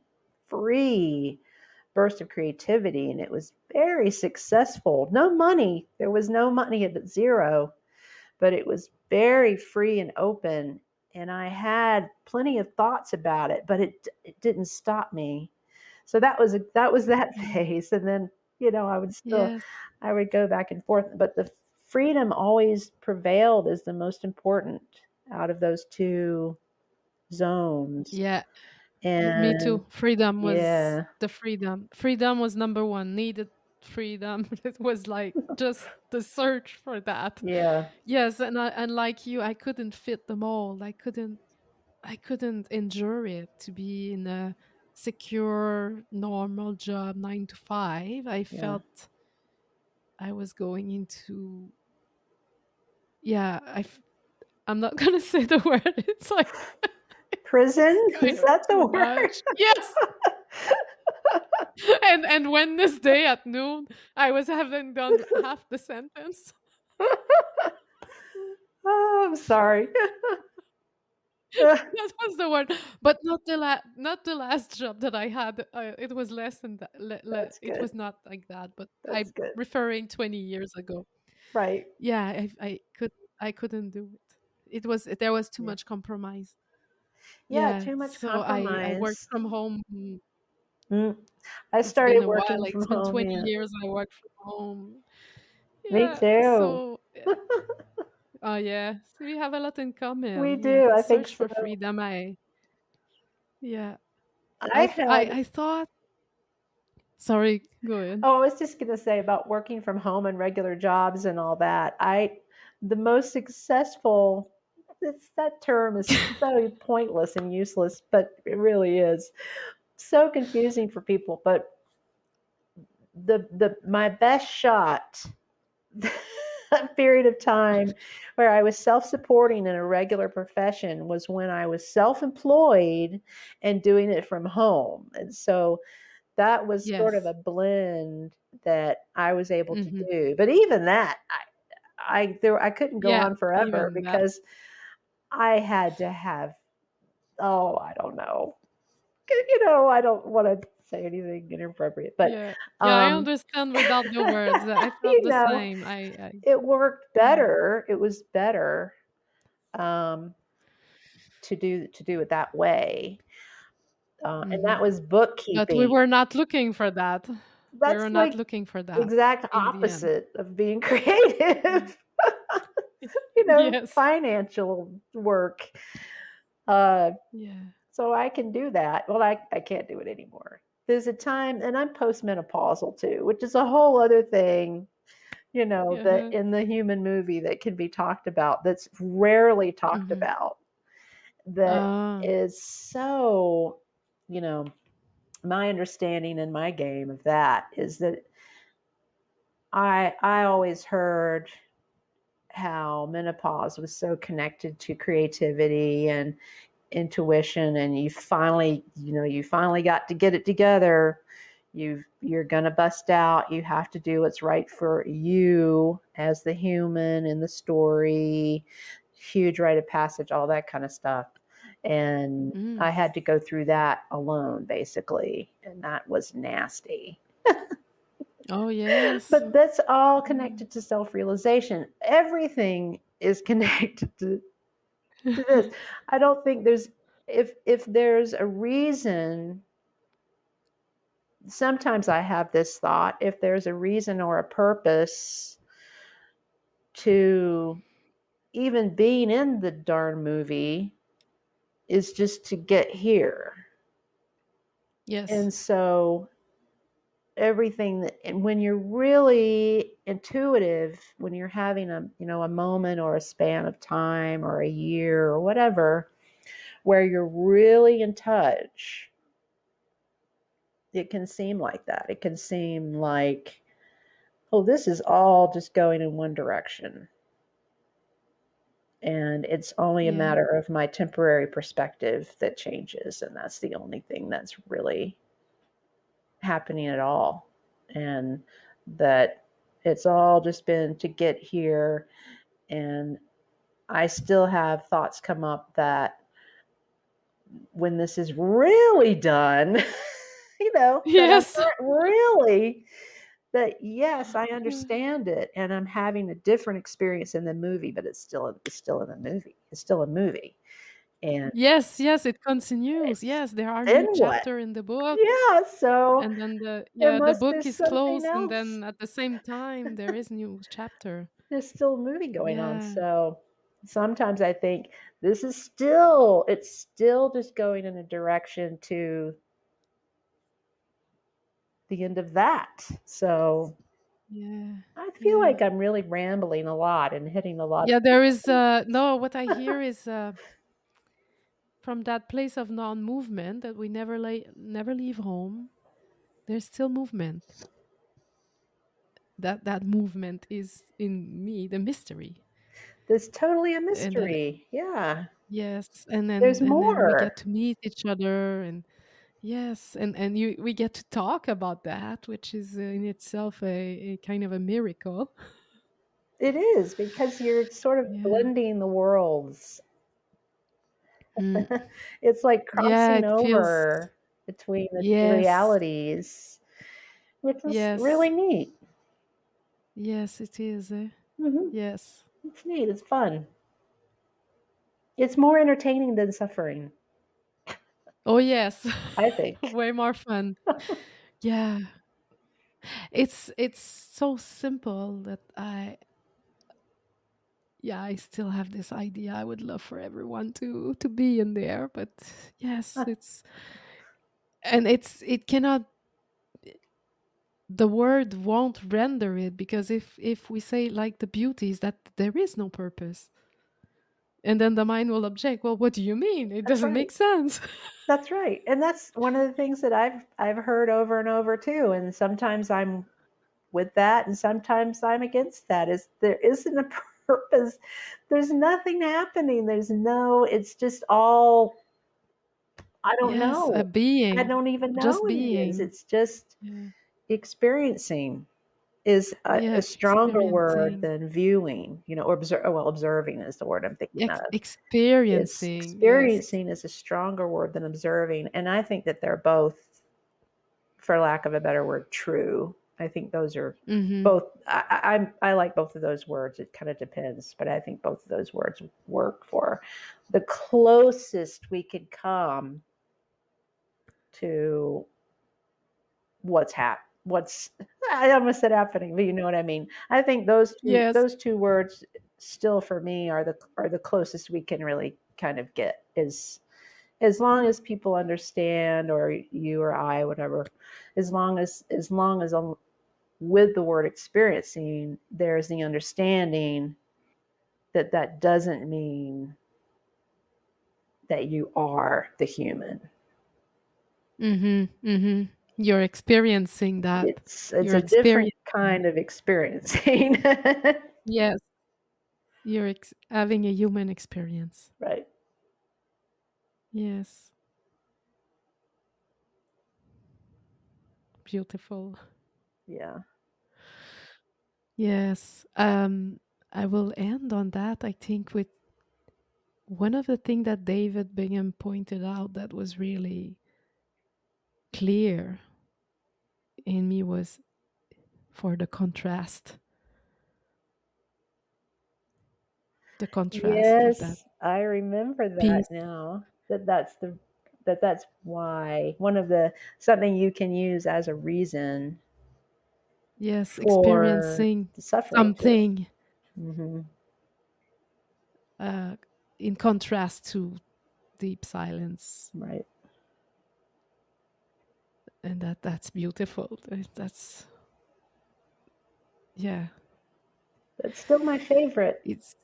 free burst of creativity and it was very successful. No money. There was no money at zero but it was very free and open and i had plenty of thoughts about it but it, it didn't stop me. So that was that was that phase and then you know i would still Yes. I would go back and forth, but the freedom always prevailed as the most important out of those two zones. Yeah. And Me too. Freedom was yeah. the freedom. Freedom was number one. Needed freedom. It was like just the search for that. Yeah. Yes, and I, and like you, I couldn't fit the mold. I couldn't. I couldn't endure it to be in a secure, normal job, nine to five. I Yeah. felt I was going into. Yeah, I'm not gonna say the word. It's like Prison? kind Is that the too word? much. Yes. and and Wednesday at noon, I was having done half the sentence. Oh, I'm sorry. that was the word, but not the la- not the last job that I had. Uh, it was less than that. Le- le- it was not like that, but That's I'm good. referring twenty years ago. Right. Yeah, I, I could I couldn't do it. It was there was too Yeah. much compromise. Yeah, too much so I I worked from home. mm, Mm. I started a while. working Like from home. twenty Yeah. years I worked from home. Me too. So oh yeah, so we have a lot in common. We do. I think search for so. freedom. I yeah. I I I. I thought. Sorry, go ahead. Oh, I was just going to say about working from home and regular jobs and all that. I, the most successful, it's, that term is so pointless and useless, but it really is so confusing for people. But the the my best shot, a period of time where I was self-supporting in a regular profession was when I was self-employed and doing it from home. And so that was sort of a blend that I was able to hmm do. But even that, I, I there I couldn't go Yeah, on forever even that. because I had to have oh I don't know you know I don't want to say anything inappropriate, but Yeah, yeah, I um, understand without the words. I felt the know same. I, I it worked yeah. better. It was better um, to do to do it that way, uh, and that was was But we were not looking for that. We That's were not looking for that exact in the end. opposite of being creative. you know, Yes. financial work. Uh, Yeah. so I can do that. Well, I, I can't do it anymore. There's a time, and I'm postmenopausal too, which is a whole other thing, you know, Uh-huh. that in the human movie that can be talked about, that's rarely talked hmm about, that Ah. is so, you know, my understanding and my game of that is that I I always heard how menopause was so connected to creativity and intuition and you finally you know you finally got to get it together. You you're going to bust out. You have to do what's right for you as the human in the story. Huge rite of passage all that kind of stuff and Mm. i had to go through that alone basically and that was nasty Oh yes. but that's all Mm. connected to self-realization everything is connected to, to this i don't think there's if if there's a reason sometimes i have this thought if there's a reason or a purpose to even being in the darn movie is just to get here. Yes. and so everything that and when you're really intuitive when you're having a you know a moment or a span of time or a year or whatever where you're really in touch it can seem like that. It can seem like oh this is all just going in one direction and it's only a matter of my temporary perspective that changes and that's the only thing that's really happening at all and that it's all just been to get here and i still have thoughts come up that when this is really done you know Yes. really that yes i mm. understand it and i'm having a different experience in the movie but it's still it's still in the movie it's still a movie and Yes, yes, it continues. Yes, there are new chapter in the book, yeah so and then the yeah the book is closed, and then at the same time there is new chapter. there's still a movie going on. So sometimes I think this is still, it's still just going in a direction to the end of that. So Yeah. I feel Yeah. like I'm really rambling a lot and hitting a lot. Yeah, there is uh no what I hear is uh from that place of non-movement that we never lay never leave home. There's still movement. That that movement is in me the mystery. There's totally a And then mystery. Yeah. yes, and then There's and then we get to meet each other and yes, and and you we get to talk about that, which is uh, in itself a, a kind of a miracle. it is because you're sort of Yeah. blending the worlds. Mm. it's like Yeah, crossing it feels over between the yes. realities, which is Yes. really neat. Yes, it is. Eh? hmm Yes. It's neat. It's fun. It's more entertaining than suffering, Oh yes. I think. Way more fun. Yeah. It's it's so simple that I yeah, I still have this idea I would love for everyone to to be in there, but yes, it's and it's it cannot the word won't render it because if if we say like the beauty is that there is no purpose and then the mind will object well what do you mean it That's doesn't right. make sense That's right. And that's one of the things that I've I've heard over and over too. And sometimes I'm with that and sometimes I'm against that. Is there isn't a purpose. There's nothing happening. There's no it's just all I don't yes know. a being I don't even know just what it is. being It's just yeah. experiencing is a, yeah a stronger word than viewing, you know, or observe, well, observing is the word I'm thinking Ex- of. It's experiencing yes experiencing is a stronger word than observing. And I think that they're both, for lack of a better word, true. I think those are mm-hmm. both. I, I, I'm like both of those words. It kind of depends, but I think both of those words work for the closest we could come to what's hap what's I almost said happening, but you know what I mean. I think those two yes those two words still for me are the are the closest we can really kind of get is as long as people understand or you or I whatever as long as as long as with the word experiencing there's the understanding that that doesn't mean that you are the human mm-hmm. Mm-hmm. You're experiencing that. It's it's a different kind of experiencing. Yes. You're ex- having a human experience. Right. Yes. Beautiful. Yeah. Yes. Um i will end on that i think with one of the things that david bingham pointed out that was really clear in me was for the contrast. The contrast yes i remember that piece. now that that's the that that's why one of the something you can use as a reason yes experiencing the suffering too. something hmm uh, in contrast to deep silence. Right and that that's beautiful. That's yeah. That's still my favorite. It's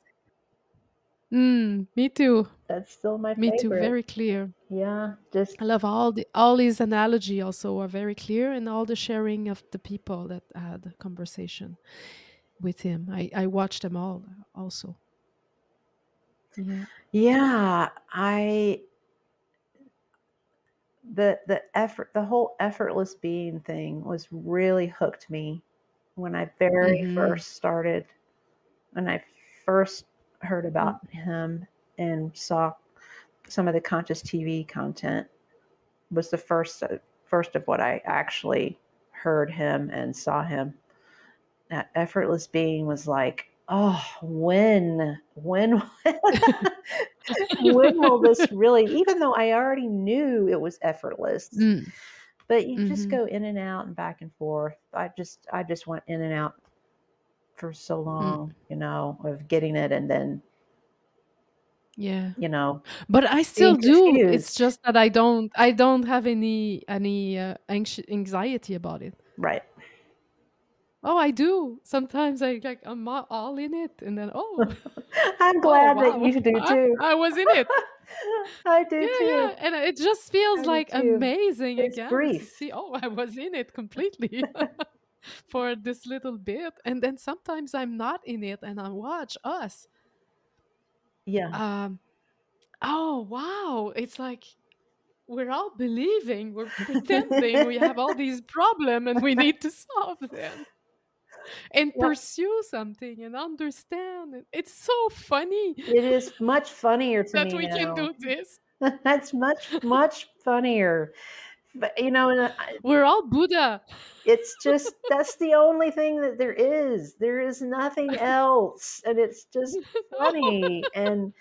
mm, me too. That's still my favorite. me too very clear. Yeah just i love all the all these analogy also are very clear and all the sharing of the people that had conversation with him. I i watched them all also. Yeah. Yeah i the the effort the whole effortless being thing was really hooked me when i very mm-hmm. first started when i first heard Mm-hmm. about him and saw some of the conscious tv content was the first uh, first of what i actually heard him and saw him that effortless being was like oh when when when will this really even though i already knew it was effortless Mm, but you just mhm. go in and out and back and forth. I just i just went in and out for so Mm, long you know of getting it and then yeah. you know but i still do. It's just that i don't i don't have any any uh, anxiety about it. Right oh i do. Sometimes i like i'm all in it and then oh i'm oh glad that you do too. I was in it. I do yeah too. yeah and it just feels i like amazing it's again brief. see oh i was in it completely for this little bit and then sometimes i'm not in it and i watch us. Yeah. Um oh wow it's like we're all believing we're pretending we have all these problems and we need to solve them and Yeah. pursue something and understand. It's so funny It is much funnier to that we can do this. That's much, much funnier. But, you know, and I- We're all Buddha. it's just that's the only thing that there is. There is nothing else. And it's just funny and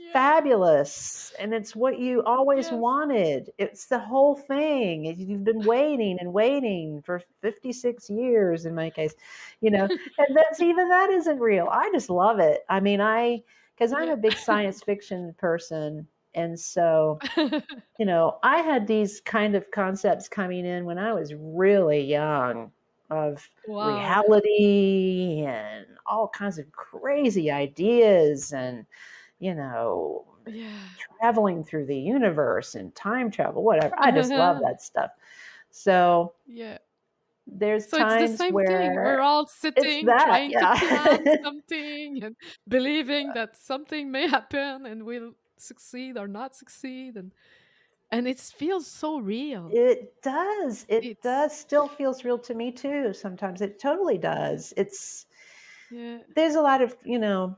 Yeah. fabulous. And it's what you always Yes. wanted. It's the whole thing. You've been waiting and waiting for 56 years in my case, you know, and that's even that isn't real. I just love it. I mean, I, because I'm Yeah. a big science fiction person. And so, you know, I had these kind of concepts coming in when I was really young of wow. reality and all kinds of crazy ideas and, you know, Yeah. traveling through the universe and time travel, whatever. I just love that stuff. So Yeah. there's So it's the times same where thing. We're all sitting that, trying yeah. to plan something and believing that something may happen and we'll succeed or not succeed and and it feels so real. it does. It It's- does still feels real to me too. Sometimes it totally does. It's yeah. there's a lot of you know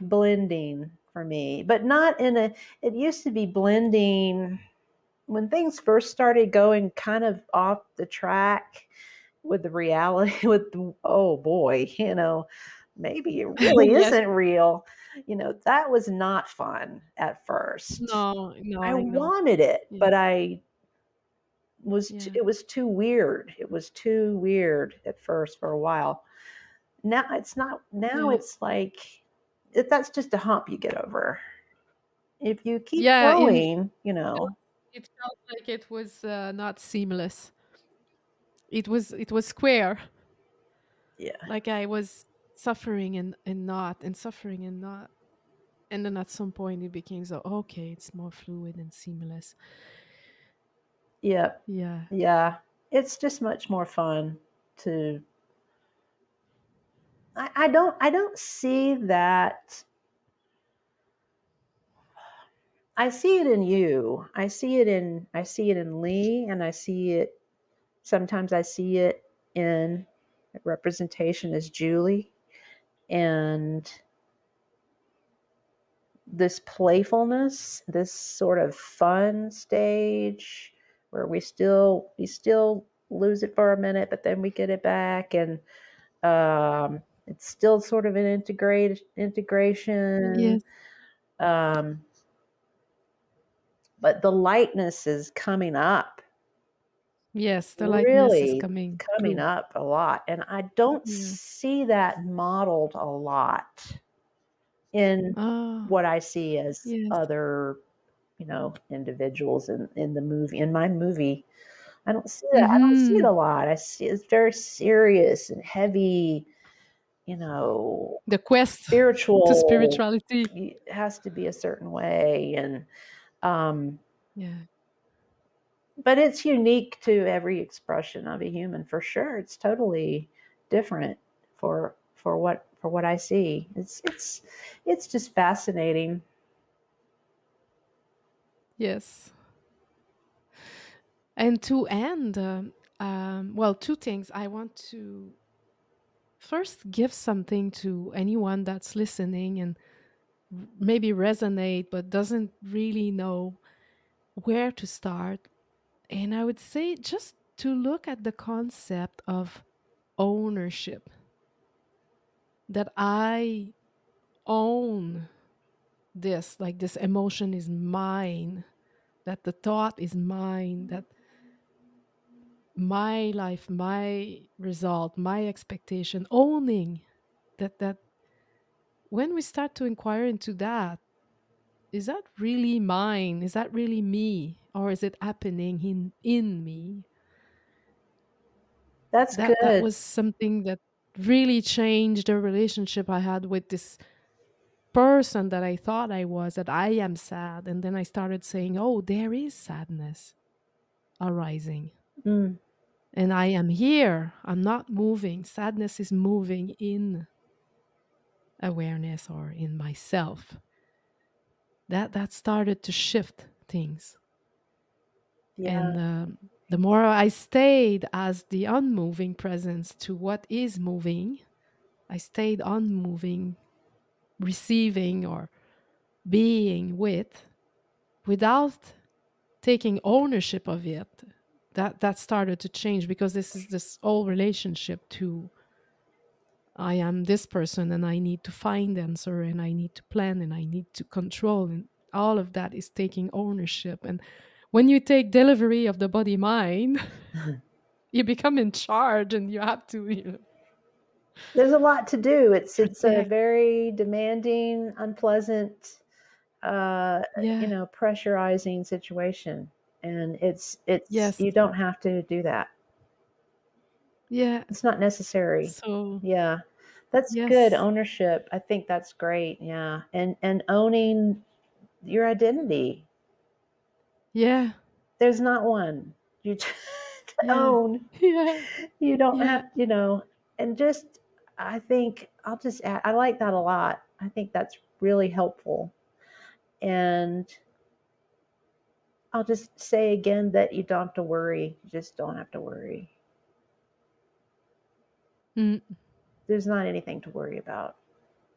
blending for me but not in a it used to be blending when things first started going kind of off the track with the reality with the, oh boy you know maybe it really Yes. isn't real you know that was not fun at first No, no, i I wanted it Yeah. but i was t- Yeah. it was too weird it was too weird at first for a while now it's not now Yeah. it's like that's just a hump you get over if you keep Yeah, in- going you know It felt like it was uh, not seamless. It was it was square. yeah Like I was suffering and, and not and suffering and not. And then at some point it became so okay, it's more fluid and seamless. yeah Yeah. yeah it's just much more fun to I, I don't i don't see that i see it in you. I see it in i see it in lee and i see it sometimes i see it in representation as julie. And this playfulness this sort of fun stage where we still we still lose it for a minute but then we get it back. And um it's still sort of an integrate integration Yes. um but the lightness is coming up Yes. The lightness really is coming. coming through. up a lot and i don't Yeah. see that modeled a lot in Ah. what i see as Yes. other you know individuals in in the movie in my movie i don't see that i don't see it Mhm. a lot i see it's very serious and heavy you know The quest spiritual to spirituality. it has to be a certain way and um Yeah. but it's unique to every expression of a human for sure it's totally different for for what for what i see it's it's it's just fascinating Yes. And to end, um, um, well, two things. I want to first give something to anyone that's listening and maybe resonate but doesn't really know where to start. And I would say just to look at the concept of ownership that I own this, like this emotion is mine, that the thought is mine, that my life, my result, my expectation, owning that that when we start to inquire into that, is that really mine? Is that really me? Or is it happening in in me? that's that good that was something that really changed the relationship I had with this person that I thought I was, that I am sad. And then I started saying, oh, there is sadness arising. Mm, And I am here. I'm not moving. Sadness is moving in awareness or in myself. That that started to shift things. yeah And um, the more I stayed as the unmoving presence to what is moving, I stayed unmoving, receiving or being with without taking ownership of it. That that started to change because this is this whole relationship to I am this person and I need to find answer and I need to plan and I need to control and all of that is taking ownership and when you take delivery of the body mind, you become in charge and you have to, you know. There's a lot to do. It's it's a very demanding, unpleasant, uh, Yeah. you know, pressurizing situation, and it's it's Yes. you don't have to do that. Yeah. It's not necessary. So Yeah, that's good ownership. I think that's great. Yeah, and and owning your identity. Yeah. There's not one. You Yeah. own. Yeah. You don't Yeah. have, you know, and just I think I'll just add, I like that a lot. I think that's really helpful. And I'll just say again that you don't have to worry. You just don't have to worry. Mm. There's not anything to worry about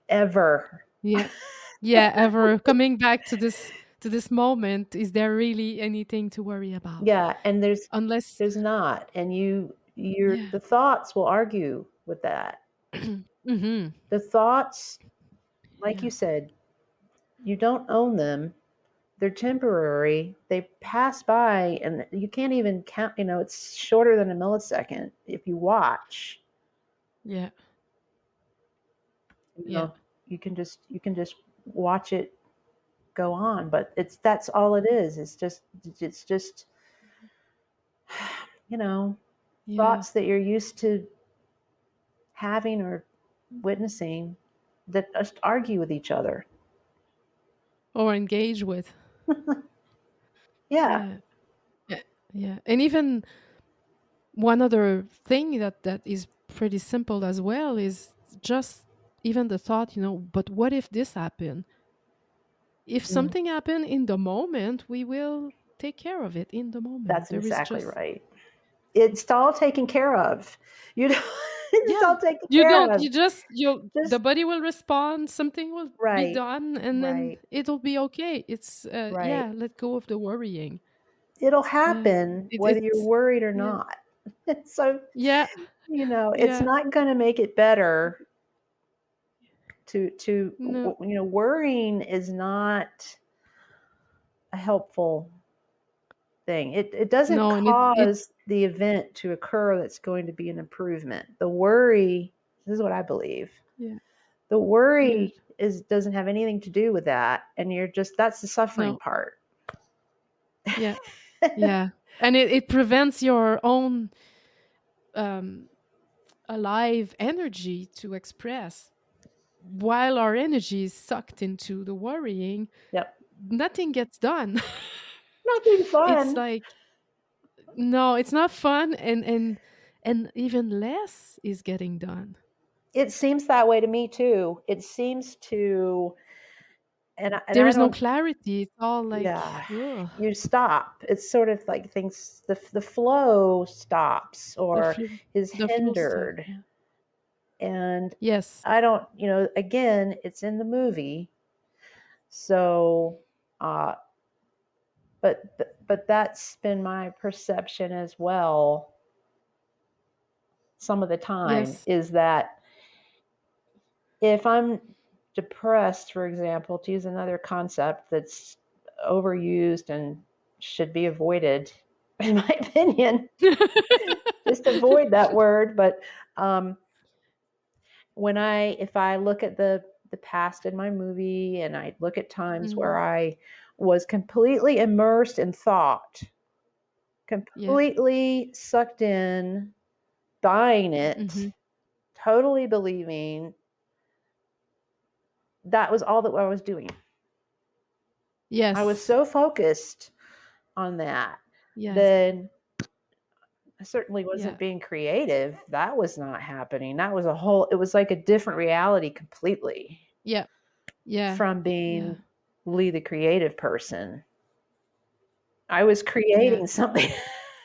ever. Yeah. Yeah. Ever coming back to this to this moment, is there really anything to worry about? Yeah, and there's Unless there's not, and you your Yeah. the thoughts will argue with that. mm-hmm. The thoughts, like Yeah. you said, you don't own them. They're temporary. They pass by, and you can't even count. You know, it's shorter than a millisecond if you watch. Yeah. You Yeah. know, you can just you can just watch it go on, but it's that's all it is. It's just it's just you know Yeah. thoughts that you're used to having or witnessing that just argue with each other. Or engage with. Yeah. Yeah. Yeah. And even one other thing that that is pretty simple as well is just even the thought, you know, but what if this happened? If Mm. something happened in the moment, we will take care of it in the moment. That's There exactly just- right. It's all taken care of. You know, it's Yeah. all taken You care don't. of. You just. You. Just- the body will respond. Something will Right, be done, and then right. it'll be okay. It's. Uh, Right. Yeah. Let go of the worrying. It'll happen It- whether you're worried or yeah. not. so Yeah. you know, it's not going to make it better. To to No. you know, worrying is not a helpful thing. It it doesn't No, and it- it- cause the event to occur that's going to be an improvement. The worry, this is what I believe. Yeah. The worry is doesn't have anything to do with that, and you're just that's the suffering No. part. Yeah. yeah and it, it prevents your own um alive energy to express while our energy is sucked into the worrying Yep. nothing gets done Nothing fun. it's like no it's not fun and and and even less is getting done it seems that way to me too. It seems to, and, and there is no clarity it's all like Yeah. ugh, you stop. It's sort of like things the the flow stops or is hindered, yeah. and yes I don't. You know, again, it's in the movie, so. uh but but that's been my perception as well. Some of the time Yes. is that if I'm depressed, for example, to use another concept that's overused and should be avoided, in my opinion, just avoid that word. But um, when I, if I look at the the past in my movie, and I look at times where I was completely immersed in thought, completely sucked in, buying it, Mhm. totally believing. That was all that I was doing. yes I was so focused on that. yes Then I certainly wasn't Yeah. being creative. That was not happening. That was a whole, it was like a different reality completely yeah yeah from being yeah. Lee the creative person. I was creating something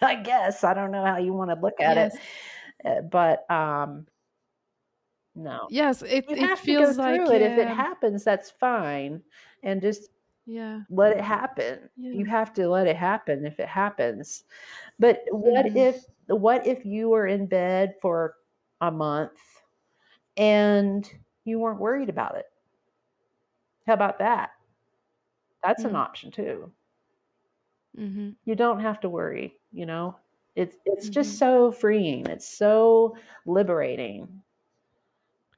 I guess I don't know how you want to look at yes. it, uh, but um, no, Yes, it it have to go feels like it. If it happens, that's fine, and just yeah. let it happen. Yeah. You have to let it happen if it happens. But what Mhm. if what if you were in bed for a month and you weren't worried about it? How about that? That's an Mm. option too. Mhm. You don't have to worry, you know? It's it's just Mhm. so freeing. It's so liberating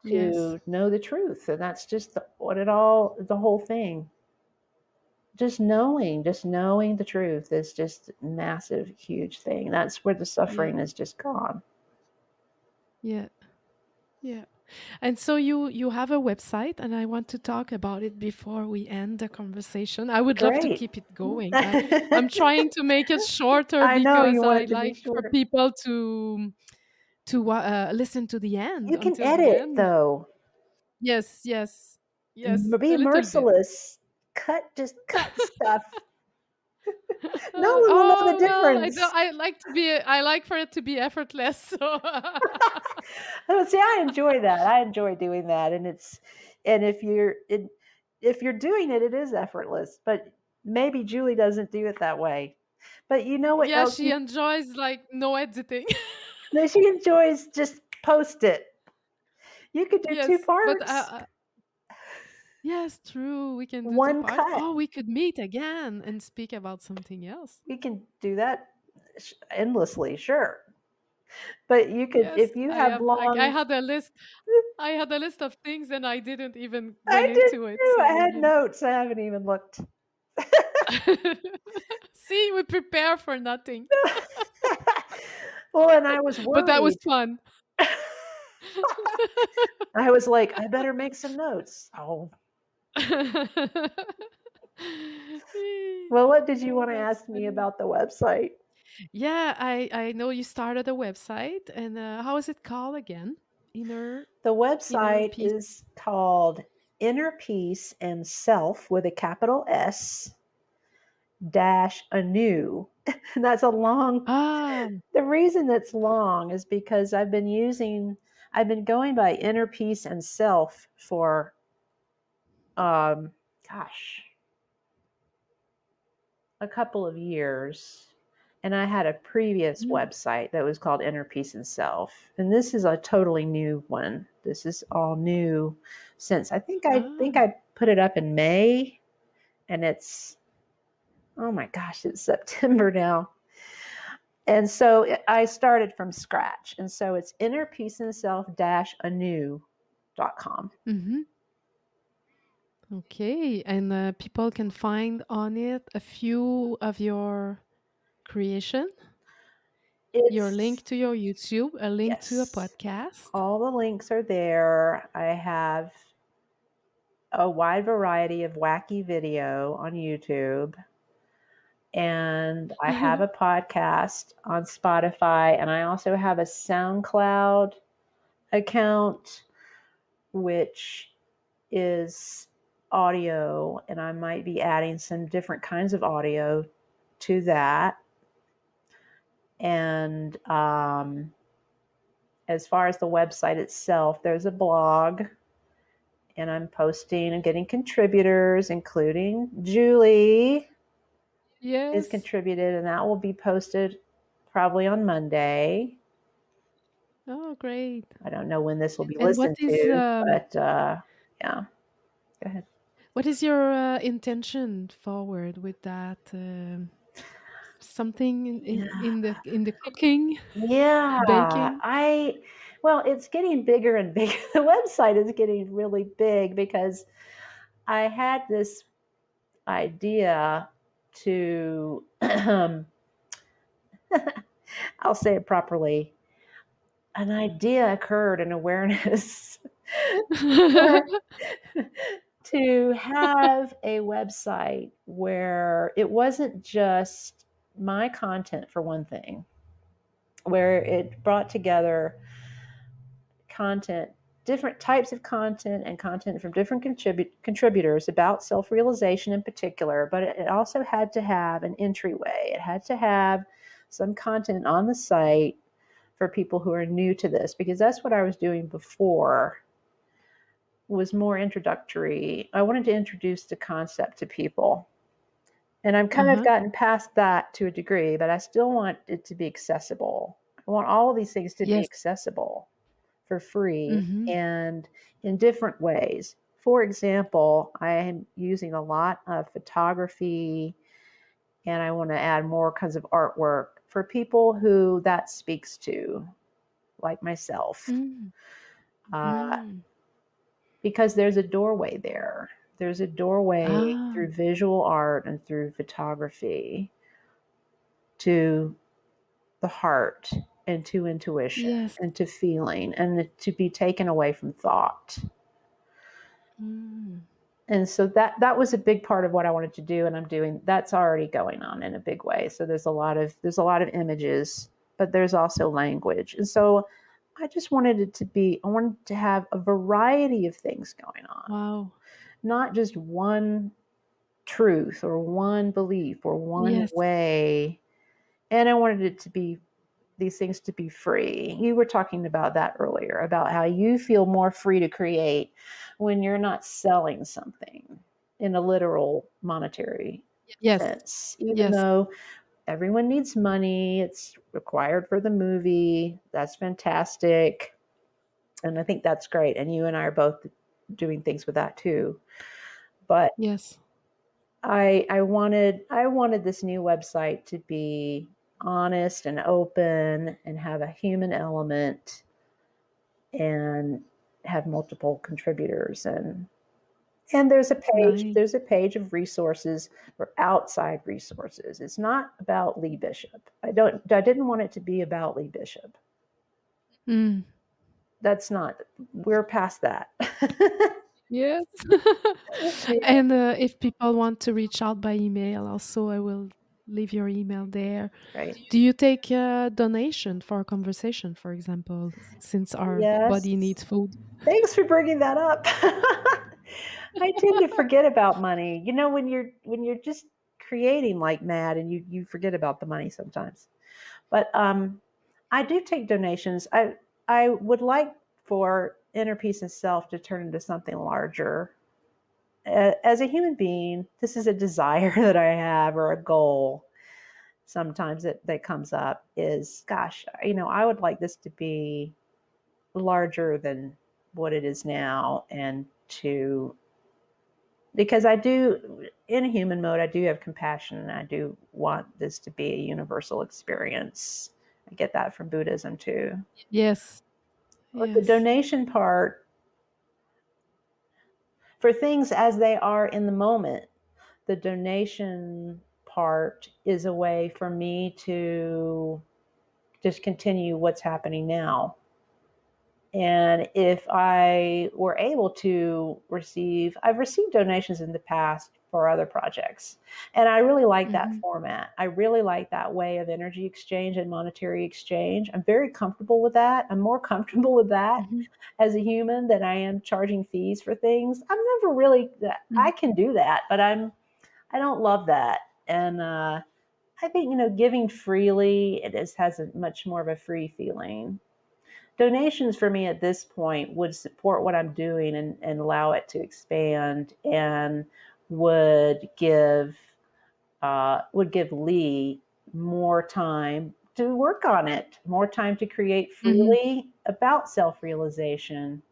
Yes. to know the truth. And that's just the, what it all the whole thing. Just knowing, just knowing the truth is just massive, huge thing. That's where the suffering is just gone. Yeah. Yeah. And so you you have a website and I want to talk about it before we end the conversation. I would love to keep it going. I, I'm trying to make it shorter I because I it to be like for people to to uh, listen to the end You can edit end. though. Yes, yes. Yes. Be little bit. merciless. Cut just cut stuff. No one will know oh, the well, I difference. don't, I like to be I like for it to be effortless. So Oh, see, I enjoy that. I enjoy doing that, and it's and if you're it, if you're doing it, it is effortless. But maybe Julie doesn't do it that way. But you know what yeah, else? she enjoys like no editing. no, she enjoys just post it. You could do two yes, but parts. uh, uh, yes, true. We can do One cut. Oh, we could meet again and speak about something else. We can do that endlessly, sure. But you could, Yes, if you have have. Like, I long. had a list. I had a list of things, and I didn't even I did into it. So I had yeah. notes. I haven't even looked. See, we prepare for nothing. well, and I was But that was fun. I was like, I better make some notes. Oh, well, what did you want to ask me about the website? Yeah, I I know you started a website, and uh, how is it called again? Inner The website Peace. is called Inner Peace and Self with a capital S dash anew. And that's a long Ah, the reason it's long is because I've been using I've been going by inner peace and self for um gosh a couple of years and I had a previous Mm. website that was called Inner Peace and Self and this is a totally new one this is all new since I think I think ah, I put it up in May and it's oh my gosh it's September now and so it- I started from scratch. And so it's inner peace and self dash anew.com. mm-hmm. Okay, and uh, people can find on it a few of your creation, your link to your YouTube, a link to a podcast. all the links are there. I have a wide variety of wacky video on YouTube. And I have a podcast on Spotify. And I also have a SoundCloud account, which is audio. And I might be adding some different kinds of audio to that. And um, as far as the website itself, there's a blog, and I'm posting and getting contributors, including Julie is contributed, and that will be posted probably on Monday. Oh, great. I don't know when this will be And listened is to, um, but uh, yeah, go ahead. What is your uh, intention forward with that? Um, something in, in, in the in the cooking, Yeah, baking. I well, it's getting bigger and bigger. The website is getting really big because I had this idea to I'll say it properly. An idea occurred, an awareness to have a website where it wasn't just my content for one thing, where it brought together content, different types of content and content from different contribu- contributors about self realization in particular, but it, it also had to have an entryway. It had to have some content on the site for people who are new to this because that's what I was doing before was more introductory. I wanted to introduce the concept to people. And I've kind Uh-huh. of gotten past that to a degree, but I still want it to be accessible. I want all of these things to be accessible for free Mhm. and in different ways. For example, I am using a lot of photography and I want to add more kinds of artwork for people who that speaks to, like myself, Mm. uh, Mm. Because there's a doorway there. There's a doorway Ah. through visual art and through photography to the heart and to intuition Yes. and to feeling and to be taken away from thought. Mm. and so that that was a big part of what I wanted to do and I'm doing that's already going on in a big way so there's a lot of there's a lot of images but there's also language and so I just wanted it to be I wanted to have a variety of things going on Wow. not just one truth or one belief or one Yes. way and I wanted it to be these things to be free. You were talking about that earlier about how you feel more free to create when you're not selling something in a literal monetary Yes. sense. Even Yes. though everyone needs money, it's required for the movie. That's fantastic. And I think that's great. And you and I are both doing things with that too. But Yes. I I wanted I wanted this new website to be honest and open and have a human element and have multiple contributors and and there's a page Nice. there's a page of resources for outside resources. It's not about Lee Bishop. I don't I didn't want it to be about Lee Bishop. Mm. That's not we're past that. Yes. And uh, if people want to reach out by email, also I will leave your email there. right. Do you take a donation for a conversation, for example, since our body needs food? Thanks for bringing that up. I tend to forget about money. You know, when you're when you're just creating like mad, and you you forget about the money sometimes. But um, I do take donations. I I would like for inner peace and self to turn into something larger. As a human being, this is a desire that I have or a goal. Sometimes that that comes up is, gosh, you know, I would like this to be larger than what it is now and to because I do in a human mode I do have compassion and I do want this to be a universal experience. I get that from Buddhism too. Yes. But the donation part for things as they are in the moment, the donation part is a way for me to just continue what's happening now. And if I were able to receive, I've received donations in the past for other projects. And I really like that Mhm. format. I really like that way of energy exchange and monetary exchange. I'm very comfortable with that. I'm more comfortable with that Mhm. as a human than I am charging fees for things. I'm never really that Mhm. I can do that, but I'm I don't love that. And uh I think you know giving freely it is has a much more of a free feeling donations for me at this point would support what I'm doing and, and allow it to expand and would give uh, would give Lee more time to work on it, more time to create Mhm. freely about self-realization.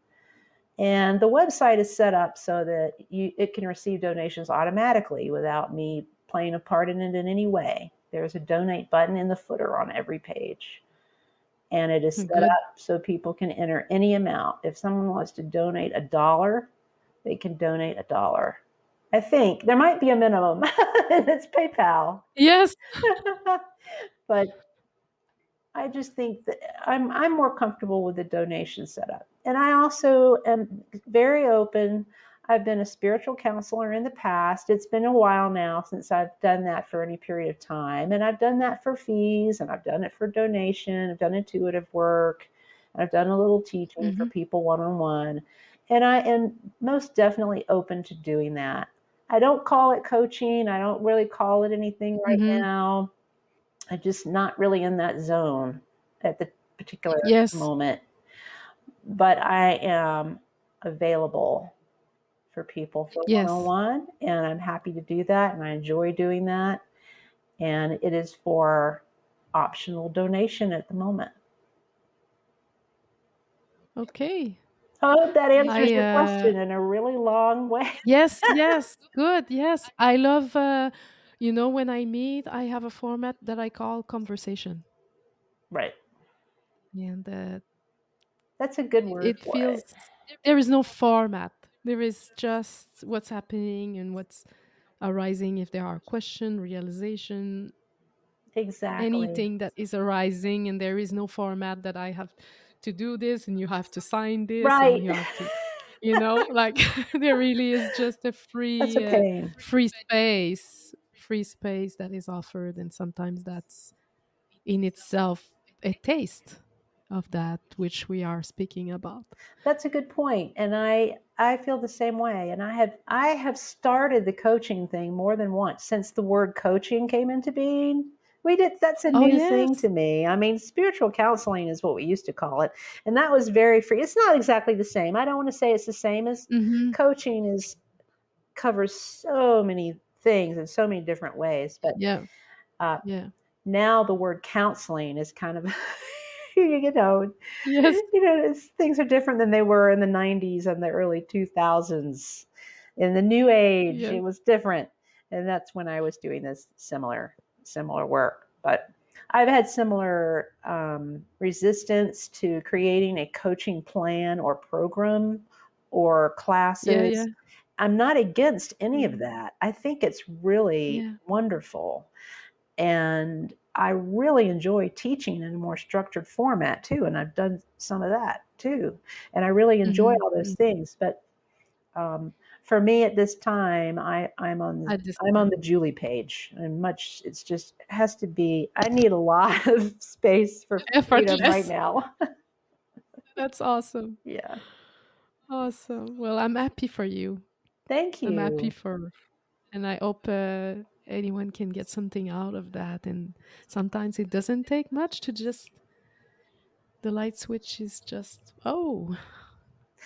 And the website is set up so that you it can receive donations automatically without me playing a part in it in any way. There's a donate button in the footer on every page and it is hmm, set Good. up so people can enter any amount. If someone wants to donate a dollar, they can donate a dollar. I think there might be a minimum, and it's PayPal. Yes. but I just think that I'm I'm more comfortable with the donation setup, and I also am very open. I've been a spiritual counselor in the past. It's been a while now since I've done that for any period of time, and I've done that for fees, and I've done it for donation. I've done intuitive work, and I've done a little teaching for Mhm. people one on one, and I am most definitely open to doing that. I don't call it coaching. I don't really call it anything right Mhm. now I'm just not really in that zone at the particular Yes. moment. But I am available for people for Yes. on one, and I'm happy to do that, and I enjoy doing that. And it is for optional donation at the moment. Okay. I hope that answers I your uh question in a really long way. yes, yes, good. Yes. I love uh you know when I meet, I have a format that I call conversation. right. And uh, That's a good word it feels it. there is no format. There is just what's happening and what's arising if there are question, realization, Exactly. anything that is arising and there is no format that I have to do this and you have to sign this Right. and you have to you know like there really is just a free uh, free space free space that is offered and sometimes that's in itself a taste of that which we are speaking about That's a good point, and I I feel the same way. And I have I have started the coaching thing more than once since the word coaching came into being. We did that's a oh new thing to me. I mean, spiritual counseling is what we used to call it, and that was very free. It's not exactly the same. I don't want to say it's the same as mm-hmm. coaching is covers so many things in so many different ways, but yeah uh, yeah now the word counseling is kind of you know yes. you know things are different than they were in the 90s and the early 2000s in the new age yes. it was different and that's when i was doing this similar similar work. But i've had similar um, resistance to creating a coaching plan or program or classes. yeah. I'm not against any of that. I think it's really yeah. wonderful. And I really enjoy teaching in a more structured format too, and I've done some of that too, and I really enjoy mm-hmm. all those things. But um, for me at this time, I, I'm on the this I'm on the Julie page, and much it's just it has to be. I need a lot of space for freedom right now. that's awesome yeah, awesome well i'm happy for you thank you. i'm happy for and i hope uh, anyone can get something out of that and sometimes it doesn't take much to just the light switch is just oh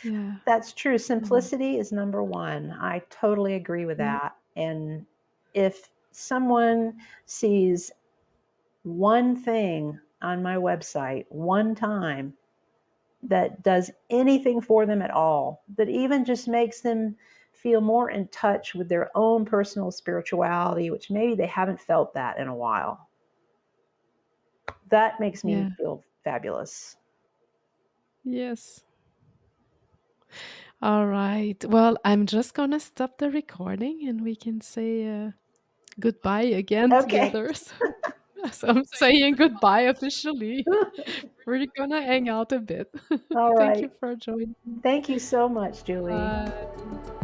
yeah That's true. Simplicity is number one. I totally agree with that. And if someone sees one thing on my website one time that does anything for them at all, that even just makes them feel more in touch with their own personal spirituality, which maybe they haven't felt that in a while, that makes me yeah. feel fabulous. yes. All right. Well i'm just gonna stop the recording and we can say uh, goodbye again Okay. together so, so i'm saying goodbye officially. We're gonna hang out a bit. All thank you for joining. Thank you so much, Julie. Bye.